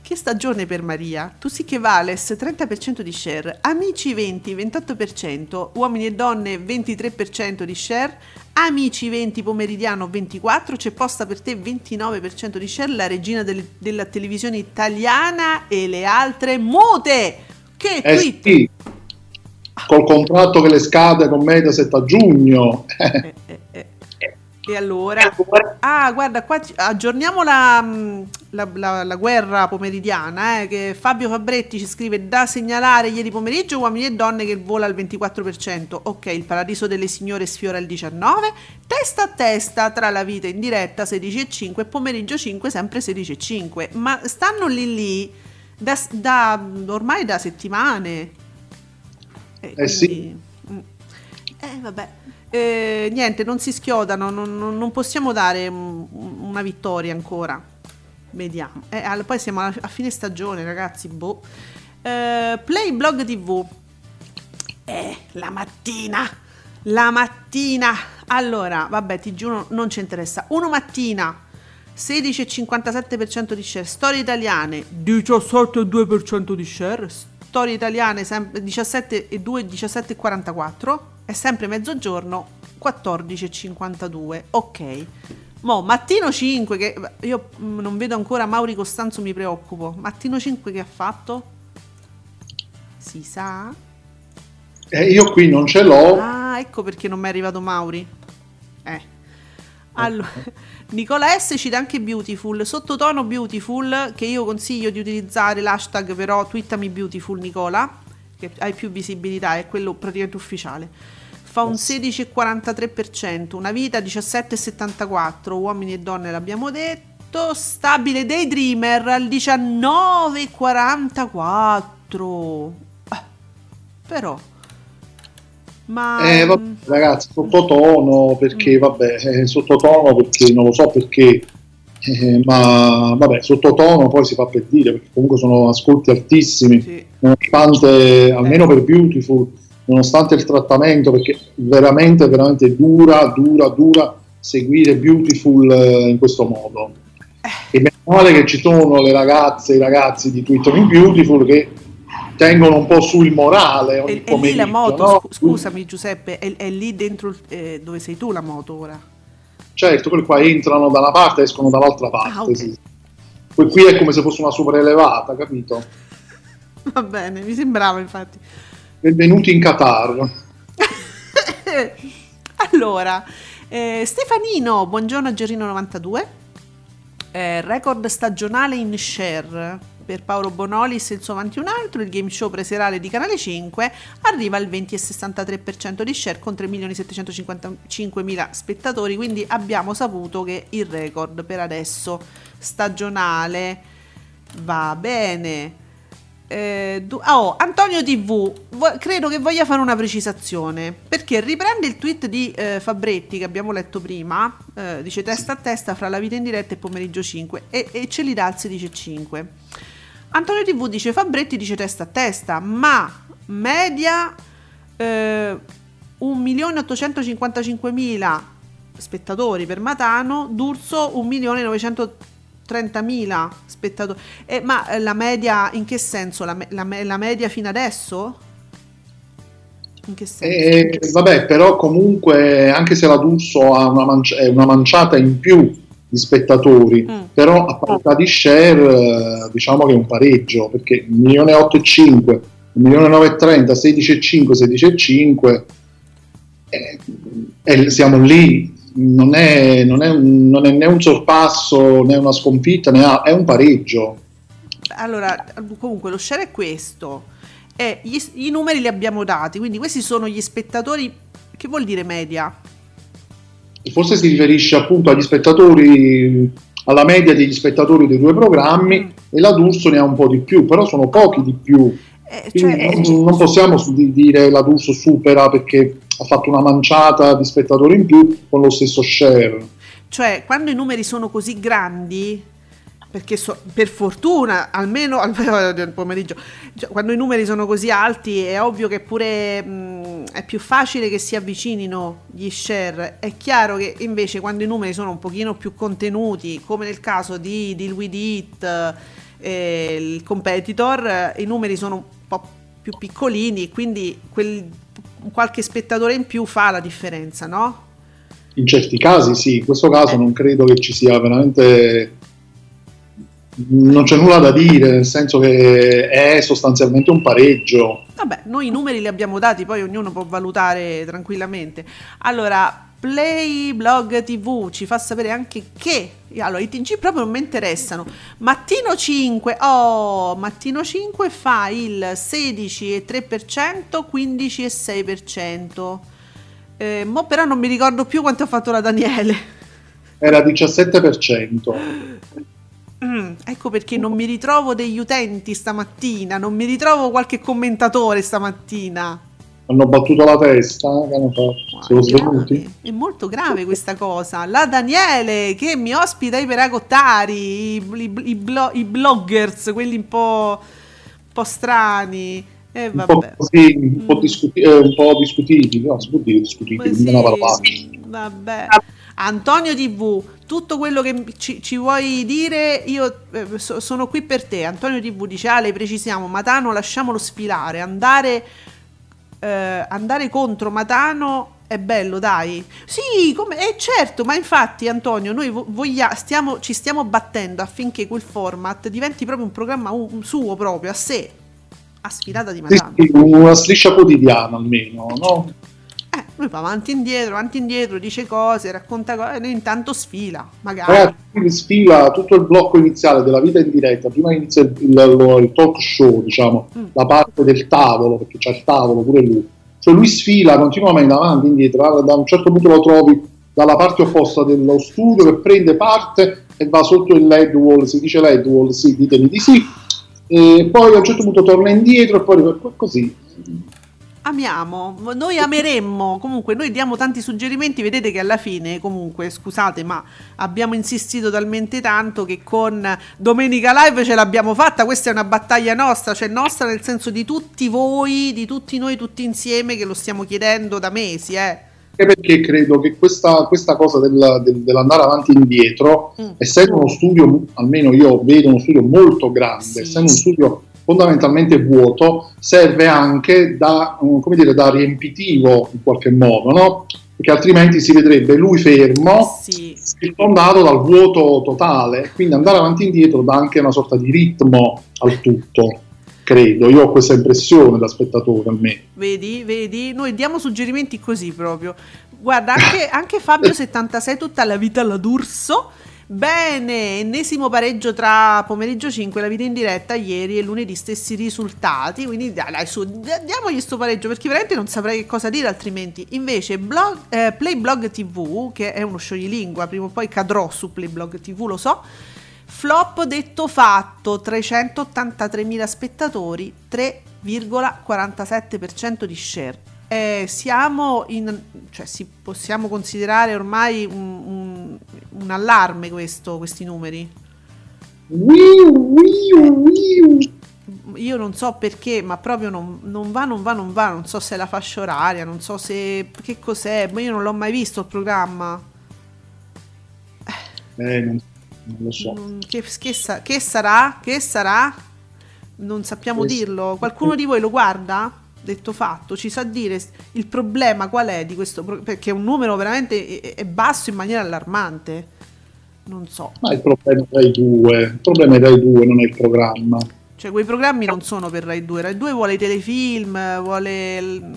Che stagione per Maria? Tu sì che vales 30% di share, amici 20, 28%, uomini e donne 23% di share, amici 20 pomeridiano 24, c'è posta per te 29% di share, la regina del- della televisione italiana e le altre mute. Che Eh tweet! sì, col contratto che le scade con Mediaset a giugno. Eh. E allora? Ah, guarda, qua aggiorniamo la, mm, la- la- la guerra pomeridiana, eh, che Fabio Fabretti ci scrive da segnalare ieri pomeriggio uomini e donne che vola al 24%. Ok, il paradiso delle signore sfiora il 19%, testa a testa tra la vita in diretta 16,5 e pomeriggio 5 sempre 16,5. Ma stanno lì lì da, da- ormai da settimane. Eh sì. Mm. Eh, vabbè. Eh, niente, non si schiodano, non, non- possiamo dare una vittoria ancora. Vediamo. Eh, poi siamo a, fine stagione, ragazzi. Boh. Eh, Play Blog TV. Eh, la mattina. La mattina. Allora, vabbè, ti giuro, non ci interessa. Uno mattina. 16,57% di share. Storie italiane. 17,2% di share. Storie italiane sempre 17,2 17,44. È sempre mezzogiorno 14,52. Ok. Mo, mattino 5 che io mm, non vedo ancora Mauri Costanzo mi preoccupo. Mattino 5 che ha fatto? Si sa? Eh, io qui non ce l'ho. Ah, ecco perché non mi è arrivato Mauri. Eh. Allora, Nicola S cita anche Beautiful, sottotono Beautiful, che io consiglio di utilizzare l'hashtag però twittami Beautiful Nicola, che hai più visibilità, è quello praticamente ufficiale. Fa un 16,43%, una vita 17,74, uomini e donne l'abbiamo detto, stabile Daydreamer al 19,44. Eh, però... Ma... Eh, vabbè, ragazzi, sottotono perché, vabbè, eh, sottotono perché non lo so perché, eh, ma vabbè, sottotono poi si fa per dire perché comunque sono ascolti altissimi, Sì. Nonostante almeno per Beautiful nonostante il trattamento, perché veramente, veramente dura, dura, dura seguire Beautiful eh, in questo modo. E meno male che ci sono le ragazze e i ragazzi di Twitter in Beautiful che tengono un po' su il morale. ogni E, e lì la moto, no? scu- scusami Giuseppe, è, è lì dentro eh, dove sei tu la moto ora? Certo, quelli qua entrano da una parte e escono dall'altra parte. Ah, ok. sì. Qui è come se fosse una super elevata, capito? Va bene, mi sembrava infatti. Benvenuti in Qatar. allora, eh, Stefanino, buongiorno a Gerino92. Eh, record stagionale in share per Paolo Bonolis e il suo avanti un altro. Il game show preserale di Canale 5 arriva al 20,63% di share con 3.755.000 spettatori. Quindi abbiamo saputo che il record per adesso stagionale va bene. Eh, oh, Antonio TV, vo- credo che voglia fare una precisazione perché riprende il tweet di eh, Fabretti che abbiamo letto prima. eh, dice testa a testa fra la vita in diretta e pomeriggio 5 e, e Celidazzi dice 5. Antonio TV dice Fabretti dice testa a testa, ma media eh, 1.855.000 spettatori per Matano, D'Urso 1.930.000 spettatori. Eh, ma eh, la media in che senso? La, la la media fino adesso? In che senso? E, vabbè, però comunque, anche se la D'Urso ha una, manci- una manciata in più di spettatori, Mm. però a parità di share eh, diciamo che è un pareggio, perché 1.805, 1.930, 16,5, 16,5, eh, eh, siamo lì, non è, non, è un- non è né un sorpasso né una sconfitta, né ha- è un pareggio. Allora, comunque lo share è questo. E gli- i numeri li abbiamo dati, quindi questi sono gli spettatori. Che vuol dire media? Forse si riferisce appunto agli spettatori, alla media degli spettatori dei due programmi Mm. e la D'Urso ne ha un po' di più, però sono pochi di più. Eh, cioè, non, non possiamo dire la D'Urso supera perché ha fatto una manciata di spettatori in più con lo stesso share. cioè, quando i numeri sono così grandi, perché so- per fortuna, almeno al pomeriggio, cioè, quando i numeri sono così alti è ovvio che pure mh, è più facile che si avvicinino gli share. È chiaro che invece quando i numeri sono un pochino più contenuti, come nel caso di Deal With It, eh, il competitor, i numeri sono un po' più piccolini, quindi quel, qualche spettatore in più fa la differenza, no? In certi casi sì, in questo caso non credo che ci sia veramente... Non c'è nulla da dire, nel senso che è sostanzialmente un pareggio. Vabbè, noi i numeri li abbiamo dati, poi ognuno può valutare tranquillamente. Allora, Play Blog TV ci fa sapere anche che allora i TG proprio non mi interessano. Mattino 5, oh, Mattino 5 fa il 16,3%, 15,6%. Eh, mo però non mi ricordo più quanto ha fatto la Daniele. Era 17%. Mm, ecco perché non mi ritrovo degli utenti stamattina, non mi ritrovo qualche commentatore stamattina. Hanno battuto la testa, che hanno fatto? Guarda, svenuti? È molto grave questa cosa. La Daniele che mi ospita i peragottari, i, i- i blo- i bloggers, quelli un po', un po' strani. E Un po' vabbè. così, un po', discuti- eh, un po' discutibili, no, discutibili, Ma sì, una parolaccia. vabbè. Antonio TV, tutto quello che ci, ci vuoi dire, io eh, so- sono qui per te. Antonio TV dice: Ale, precisiamo, Matano lasciamolo sfilare, andare, eh, andare contro Matano è bello, dai. Sì, come, eh, certo, ma infatti, Antonio, noi vo- voglia- stiamo, ci stiamo battendo affinché quel format diventi proprio un programma un- suo proprio, a sé, a sfilata di Sì, Matano. sì, una striscia quotidiana almeno, no? Eh, lui va avanti e indietro, avanti e indietro, dice cose, racconta cose, e lui intanto sfila, magari. Quindi sfila tutto il blocco iniziale della vita in diretta, prima inizia il, il- il talk show, diciamo, Mm. la parte del tavolo, perché c'è il tavolo pure lui. Cioè lui sfila continuamente avanti e indietro, da un certo punto lo trovi dalla parte opposta dello studio che prende parte e va sotto il LED wall, si dice LED wall, sì, ditemi di sì, e poi a un certo punto torna indietro e poi così. Amiamo, noi ameremmo, comunque noi diamo tanti suggerimenti, vedete che alla fine comunque, scusate, ma abbiamo insistito talmente tanto che con Domenica Live ce l'abbiamo fatta, questa è una battaglia nostra, cioè nostra nel senso di tutti voi, di tutti noi, tutti insieme che lo stiamo chiedendo da mesi, eh. perché credo che questa, questa cosa del, del, dell'andare avanti e indietro, mm. essendo uno studio, almeno io vedo uno studio molto grande, sì. essendo un studio fondamentalmente vuoto, serve anche da, come dire, da riempitivo in qualche modo, no? perché altrimenti si vedrebbe lui fermo, sì. circondato dal vuoto totale, quindi andare avanti e indietro dà anche una sorta di ritmo al tutto. Credo, io ho questa impressione da spettatore a me. Vedi, vedi, noi diamo suggerimenti così proprio. Guarda, anche, anche Fabio76 tutta la vita alla D'Urso Bene, ennesimo pareggio tra pomeriggio 5 la vita in diretta ieri e lunedì stessi risultati, quindi dai, dai su, diamogli sto pareggio perché veramente non saprei che cosa dire altrimenti. Invece blog, eh, Playblog TV, che è uno scioglilingua, prima o poi cadrò su Playblog TV, lo so, flop detto fatto, 383.000 spettatori, 3,47% di share eh, siamo in, cioè, si, possiamo considerare ormai un, un, un allarme questo, questi numeri? Io non so perché, ma proprio non, non, va, non va, non va. Non so se è la fascia oraria, non so se. che cos'è. Ma io non l'ho mai visto il programma. Eh, non, non lo so. Che, che, sa, che sarà? Che sarà? Non sappiamo Questo. dirlo. Qualcuno di voi lo guarda? Detto fatto, ci sa dire il problema qual è di questo, perché è un numero veramente è basso in maniera allarmante. Non so. Ma il problema è Rai 2, il problema è Rai 2, non è il programma. Cioè quei programmi non sono per Rai 2, Rai 2 vuole i telefilm, vuole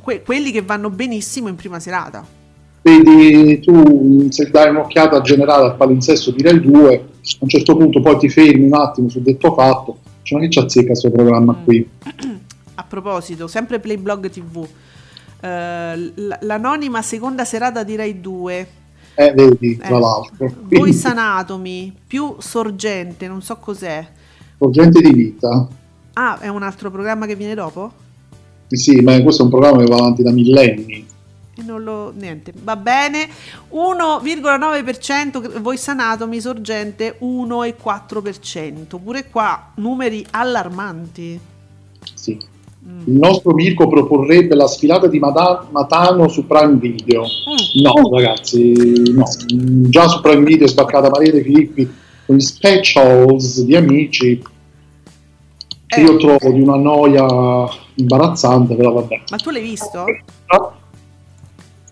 que- quelli che vanno benissimo in prima serata. Vedi, tu se dai un'occhiata generale al palinsesto di Rai 2, a un certo punto poi ti fermi un attimo sul detto fatto, cioè ma che ci azzecca questo programma mm. qui? A proposito, sempre Playblog TV, eh, l'anonima seconda serata di Rai 2. Eh, vedi, tra eh, l'altro. Voice Anatomy, più Sorgente, non so cos'è. Sorgente di vita. Ah, è un altro programma che viene dopo? Sì, ma questo è un programma che va avanti da millenni. E non lo... niente, va bene. 1,9% Voice Anatomy, Sorgente 1,4%. Pure qua numeri allarmanti. Sì. Il nostro Mirko proporrebbe la sfilata di Matano su Prime Video. Mm. No, ragazzi, no. Già su Prime Video è sbarcata Maria De Filippi con gli specials di amici. Che eh. io trovo di una noia imbarazzante, però vabbè. Ma tu l'hai visto?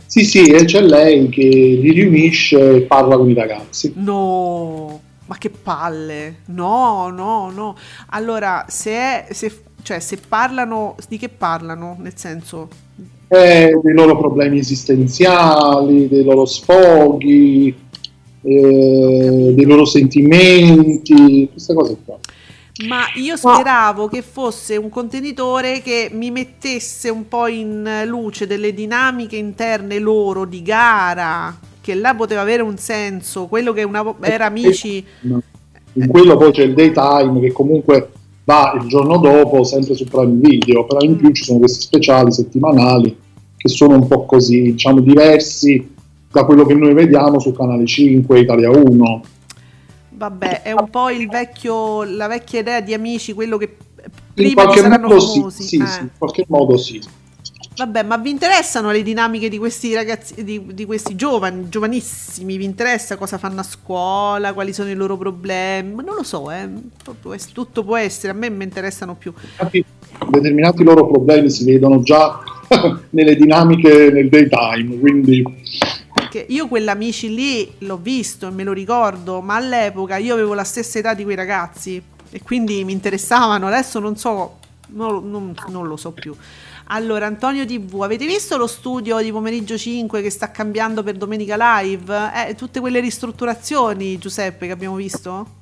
Sì, sì, e c'è lei che li riunisce e parla con i ragazzi. No, ma che palle! No, no, no. Allora, se, è, se cioè, se parlano, di che parlano? Nel senso... Eh, dei loro problemi esistenziali, dei loro sfoghi, eh, dei loro sentimenti, queste cose qua. Ma io speravo che fosse un contenitore che mi mettesse un po' in luce delle dinamiche interne loro di gara, che là poteva avere un senso, quello che una, era amici. In quello poi c'è il daytime che comunque va il giorno dopo sempre su Prime Video, però in più ci sono questi speciali settimanali che sono un po' così, diciamo, diversi da quello che noi vediamo su Canale 5, Italia 1. Vabbè, è un po' vecchio, la vecchia idea di amici, quello che prima in qualche modo famosi. Sì, sì, eh. sì, in qualche modo sì. Vabbè, ma vi interessano le dinamiche di questi ragazzi, di, di, questi giovani, giovanissimi? Vi interessa cosa fanno a scuola, quali sono i loro problemi? Non lo so, eh. tutto può essere, a me mi interessano più. Determinati loro problemi si vedono già nelle dinamiche nel daytime, quindi... Perché io quell'amici lì l'ho visto e me lo ricordo, ma all'epoca io avevo la stessa età di quei ragazzi e quindi mi interessavano, adesso non so, non, non, non lo so più. Allora, Antonio TV, avete visto lo studio di pomeriggio 5 che sta cambiando per domenica live? Eh, tutte quelle ristrutturazioni, Giuseppe, che abbiamo visto?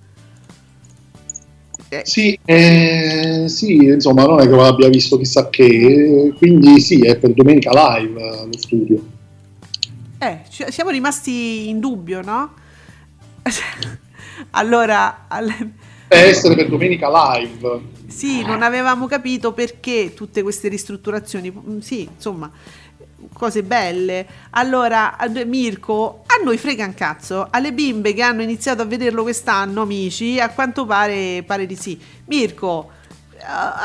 Eh. Sì, eh, sì, insomma, non è che l'abbia visto chissà che, quindi sì, è per domenica live eh, lo studio. Eh, siamo rimasti in dubbio, no? allora, alle essere per domenica live. Sì, non avevamo capito perché tutte queste ristrutturazioni. Mm, Sì, insomma, cose belle. Allora, Mirko, a noi frega un cazzo. Alle bimbe che hanno iniziato a vederlo quest'anno, amici, a quanto pare, pare di sì. Mirko,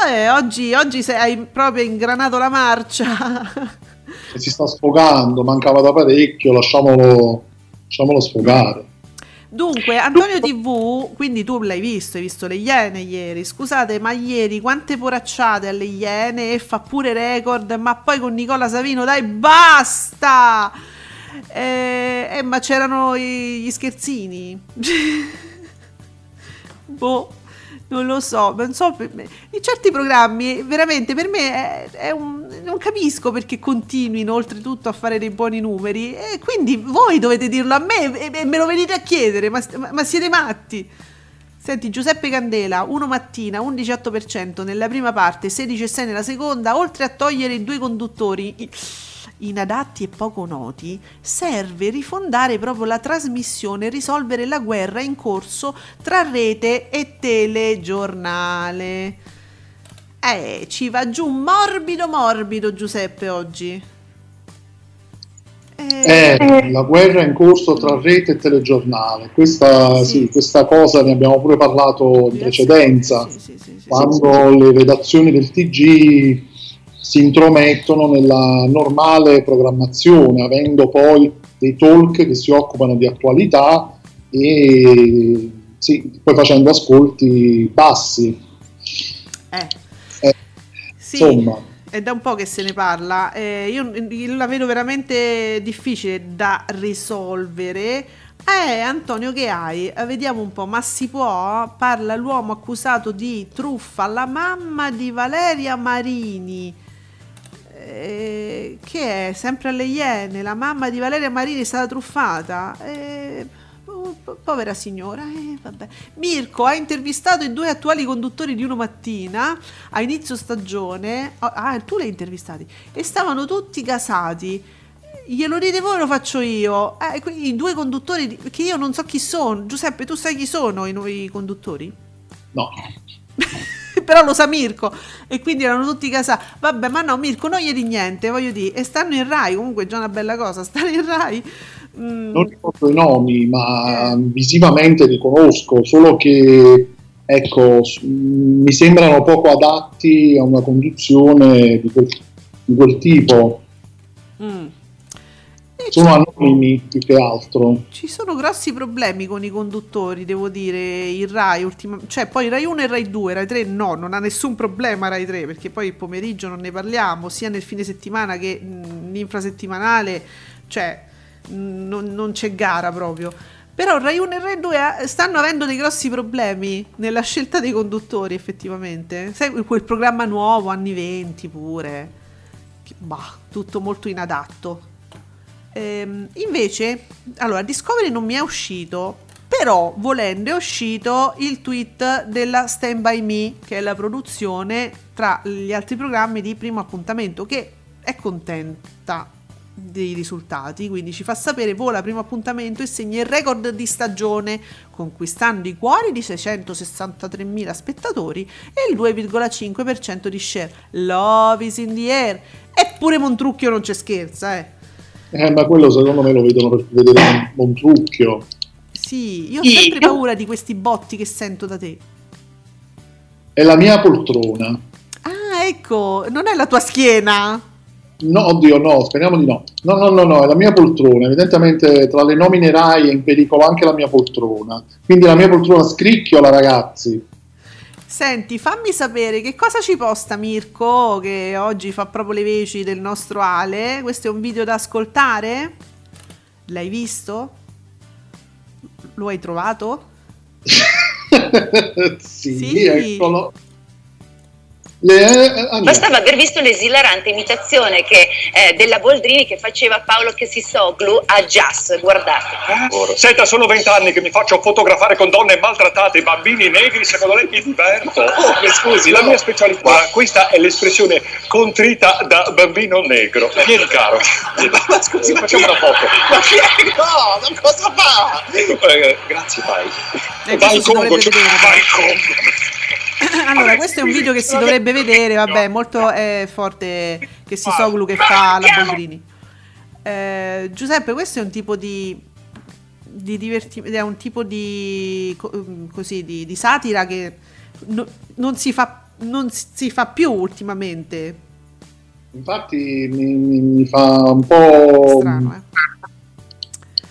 eh, oggi, oggi sei, hai proprio ingranato la marcia. Si sta sfogando, mancava da parecchio, lasciamolo, lasciamolo sfogare. Dunque, Antonio TV, quindi tu l'hai visto, hai visto le Iene ieri. Scusate, ma ieri quante poracciate alle Iene e fa pure record, ma poi con Nicola Savino, dai, basta! Eh, eh, ma c'erano gli scherzini. boh, non lo so, non so, in certi programmi veramente per me è, è un, non capisco perché continuino oltretutto a fare dei buoni numeri e quindi voi dovete dirlo a me e, e me lo venite a chiedere, ma, ma- siete matti? Senti, Giuseppe Candela, 1 mattina, 11,8% nella prima parte, 16,6 nella seconda, oltre a togliere i due conduttori inadatti e poco noti, serve rifondare proprio la trasmissione e risolvere la guerra in corso tra rete e telegiornale. Eh, ci va giù morbido morbido Giuseppe oggi. Eh, Eh, la guerra in corso tra rete e telegiornale, questa, Sì. sì, questa cosa ne abbiamo pure parlato in precedenza, Sì, sì, sì, sì, quando le redazioni del TG si intromettono nella normale programmazione, avendo poi dei talk che si occupano di attualità e sì, poi facendo ascolti bassi. Eh. Eh, Sì, insomma. è da un po' che se ne parla. Eh, io io la vedo veramente difficile da risolvere. Eh, Antonio, che hai? Eh, Vediamo un po', ma si può? Parla l'uomo accusato di truffa alla mamma di Valeria Marini. Eh, che è sempre alle Iene, la mamma di Valeria Marini è stata truffata. Eh, po- po- povera signora, eh, vabbè. Mirko ha intervistato i due attuali conduttori di Uno Mattina a inizio stagione. Ah, ah, tu li hai intervistati e stavano tutti casati. Glielo dite voi, lo faccio io. Eh, I due conduttori che io non so chi sono. Giuseppe, tu sai chi sono i nuovi conduttori? No, Però lo sa Mirko e quindi erano tutti casati. Vabbè, ma no, Mirko, non gli di niente, voglio dire. E stanno in Rai, comunque è già una bella cosa. Stare in Rai. mm, non ricordo i nomi, ma Eh. visivamente li conosco, solo che ecco, mi sembrano poco adatti a una conduzione di quel, di quel tipo. mm. Sono ci- anonimi più che altro. Ci sono grossi problemi con i conduttori, devo dire, il Rai, ultima- cioè poi Rai 1 e Rai 2, Rai 3 no, non ha nessun problema Rai 3, perché poi il pomeriggio non ne parliamo, sia nel fine settimana che l'infrasettimanale, cioè mh, non, non c'è gara proprio. Però Rai 1 e Rai 2 eh, stanno avendo dei grossi problemi nella scelta dei conduttori, effettivamente. Sai, quel programma nuovo, anni 20 pure, che, bah, tutto molto inadatto. Ehm, invece, allora, Discovery non mi è uscito, però volendo è uscito il tweet della Stand By Me, che è la produzione tra gli altri programmi di primo appuntamento, che è contenta dei risultati, quindi ci fa sapere vola primo appuntamento e segna il record di stagione, conquistando i cuori di 663.000 spettatori e il 2,5% di share. Love is in the air. Eppure Montrucchio non c'è scherza, eh. Eh, ma quello secondo me lo vedono per vedere un, un trucchio. Sì, io ho sempre paura di questi botti che sento da te. È la mia poltrona. Ah, ecco, non è la tua schiena. No, oddio, no, speriamo di no. No, no, no, no, è la mia poltrona. Evidentemente tra le nomine RAI è in pericolo anche la mia poltrona. Quindi la mia poltrona scricchiola, ragazzi. Senti, fammi sapere che cosa ci posta Mirko, che oggi fa proprio le veci del nostro Ale. Questo è un video da ascoltare? L'hai visto? Lo hai trovato? sì, Sì. eccolo. Le, eh, Bastava aver visto l'esilarante imitazione che, eh, della Boldrini che faceva Paolo Chessisoglu a Jazz, guardate. Senta, sono vent'anni che mi faccio fotografare con donne maltrattate, bambini negri, secondo lei mi diverto? Oh, mi scusi, la mia specialità, questa è l'espressione contrita da bambino negro. Vieni caro. Ma scusi, ma facciamo una foto. Ma chi è? No, ma cosa fa? Eh, grazie, vai. Eh, vai Congo, vai Congo. Allora, questo è un video che si dovrebbe vedere, vabbè, molto eh, forte che si Soglu che fa la Boldrini. Eh, Giuseppe, questo è un tipo di di divertimento, è un tipo di mm, così di, di satira che no- non si fa non si fa più ultimamente. Infatti mi, mi- mi fa un po'... Strano, eh.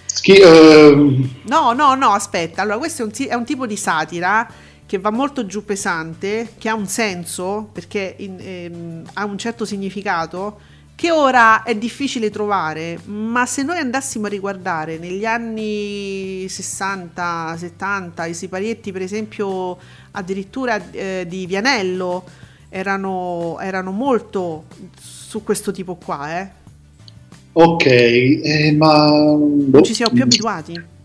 schi- ehm, No, no, no, aspetta. Allora, questo è un, è un tipo di satira che va molto giù pesante, che ha un senso, perché in- ehm, ha un certo significato, che ora è difficile trovare, ma se noi andassimo a riguardare negli anni 60, 70, i siparietti, per esempio, addirittura eh, di Vianello, erano, erano molto su questo tipo qua, eh. ok, eh, ma... boh. Non ci siamo più abituati.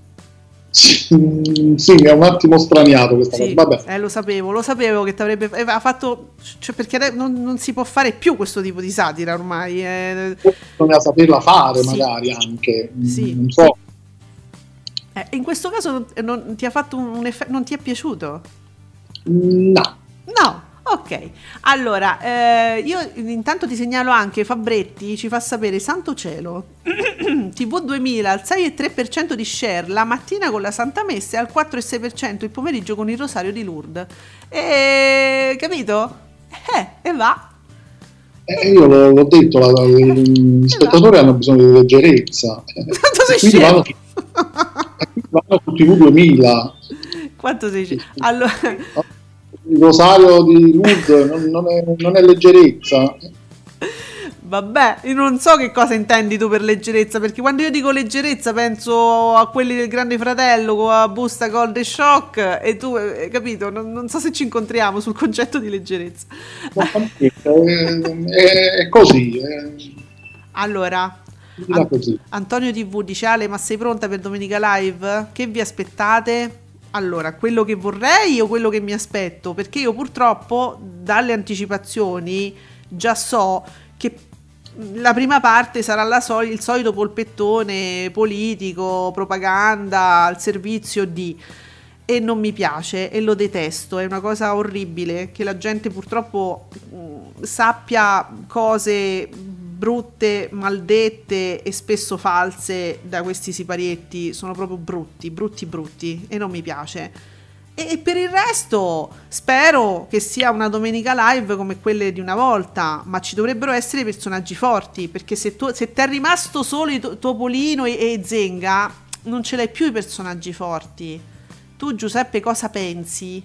Sì, mi ha un attimo straniato questa Sì, cosa. Vabbè, eh, lo sapevo, lo sapevo che ti avrebbe eh, ha fatto cioè perché non, non si può fare più questo tipo di satira ormai. eh. bisogna saperla fare Sì. magari anche. Sì, Non so. Eh, in questo caso non, non ti ha fatto un effetto, non ti è piaciuto? No. No, ok. Allora, eh, io intanto ti segnalo anche Fabretti ci fa sapere Santo Cielo. TV 2000 al 6,3% di share la mattina con la Santa Messa e al 4,6% il pomeriggio con il Rosario di Lourdes. E capito? Eh, e va. Eh, io l'ho, detto, la- la- gli spettatori hanno bisogno di leggerezza. Eh, Quanto sei quindi vanno, vanno su TV 2000. Quanto sei scemo? Allora, Il rosario di Lourdes non, non è, non è leggerezza. Vabbè, io non so che cosa intendi tu per leggerezza, perché quando io dico leggerezza penso a quelli del Grande Fratello con la busta Gold e Shock e tu, eh, capito, non, non so se ci incontriamo sul concetto di leggerezza. È, è- così. È, Allora, così. Antonio TV dice Ale, ma sei pronta per domenica live? Che vi aspettate? Allora, quello che vorrei o quello che mi aspetto? Perché io purtroppo dalle anticipazioni già so che la prima parte sarà soli- il solito polpettone politico, propaganda al servizio di e non mi piace e lo detesto, è una cosa orribile che la gente purtroppo mh, sappia cose brutte, maldette e spesso false da questi siparietti, sono proprio brutti, brutti, brutti e non mi piace. E per il resto spero che sia una domenica live come quelle di una volta, ma ci dovrebbero essere personaggi forti, perché se, tu, se ti è rimasto solo Topolino e, e Zenga, non ce l'hai più i personaggi forti. Tu Giuseppe cosa pensi?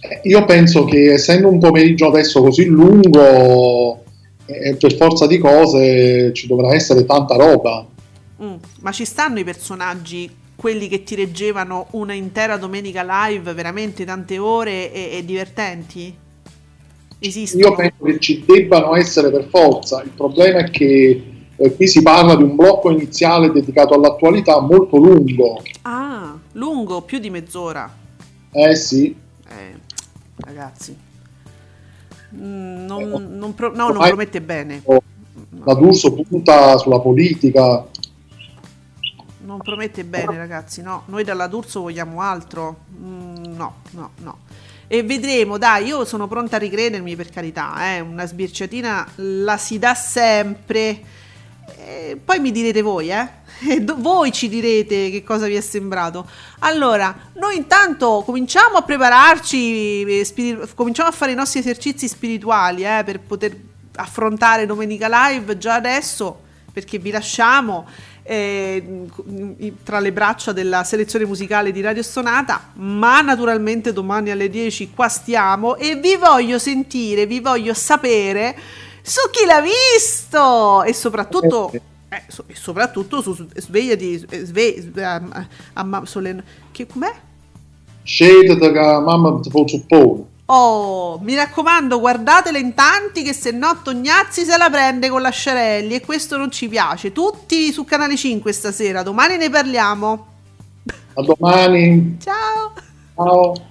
Eh, Io penso che essendo un pomeriggio adesso così lungo, eh, per forza di cose ci dovrà essere tanta roba. Mm, ma ci stanno i personaggi, quelli che ti reggevano una intera domenica live, veramente tante ore e, e divertenti? Esistono? Io penso che ci debbano essere per forza. Il problema è che eh, qui si parla di un blocco iniziale dedicato all'attualità molto lungo. Ah, lungo, più di mezz'ora. Eh sì, Eh, ragazzi. Mm, non, non pro- no, non promette bene. la D'Urso punta sulla politica. Non promette bene, ragazzi. No, noi dalla D'Urso vogliamo altro. Mm, no, no, no. E vedremo, dai, io sono pronta a ricredermi per carità, eh, una sbirciatina la si dà sempre. E poi mi direte voi, eh? E voi ci direte che cosa vi è sembrato. Allora, noi intanto cominciamo a prepararci, eh, spiri- cominciamo a fare i nostri esercizi spirituali, eh, per poter affrontare domenica live già adesso, perché vi lasciamo eh, tra le braccia della selezione musicale di Radio Stonata, ma naturalmente domani alle 10 qua stiamo e vi voglio sentire, vi voglio sapere su chi l'ha visto e soprattutto eh, so- e soprattutto su, su sveglia di eh, sve, a- a- a- solen- che com'è? Scende da mamma suppone. Oh, mi raccomando, guardatela in tanti che se no Tognazzi se la prende con la Sciarelli e questo non ci piace. Tutti su Canale 5 stasera, domani ne parliamo. A domani. Ciao. Ciao.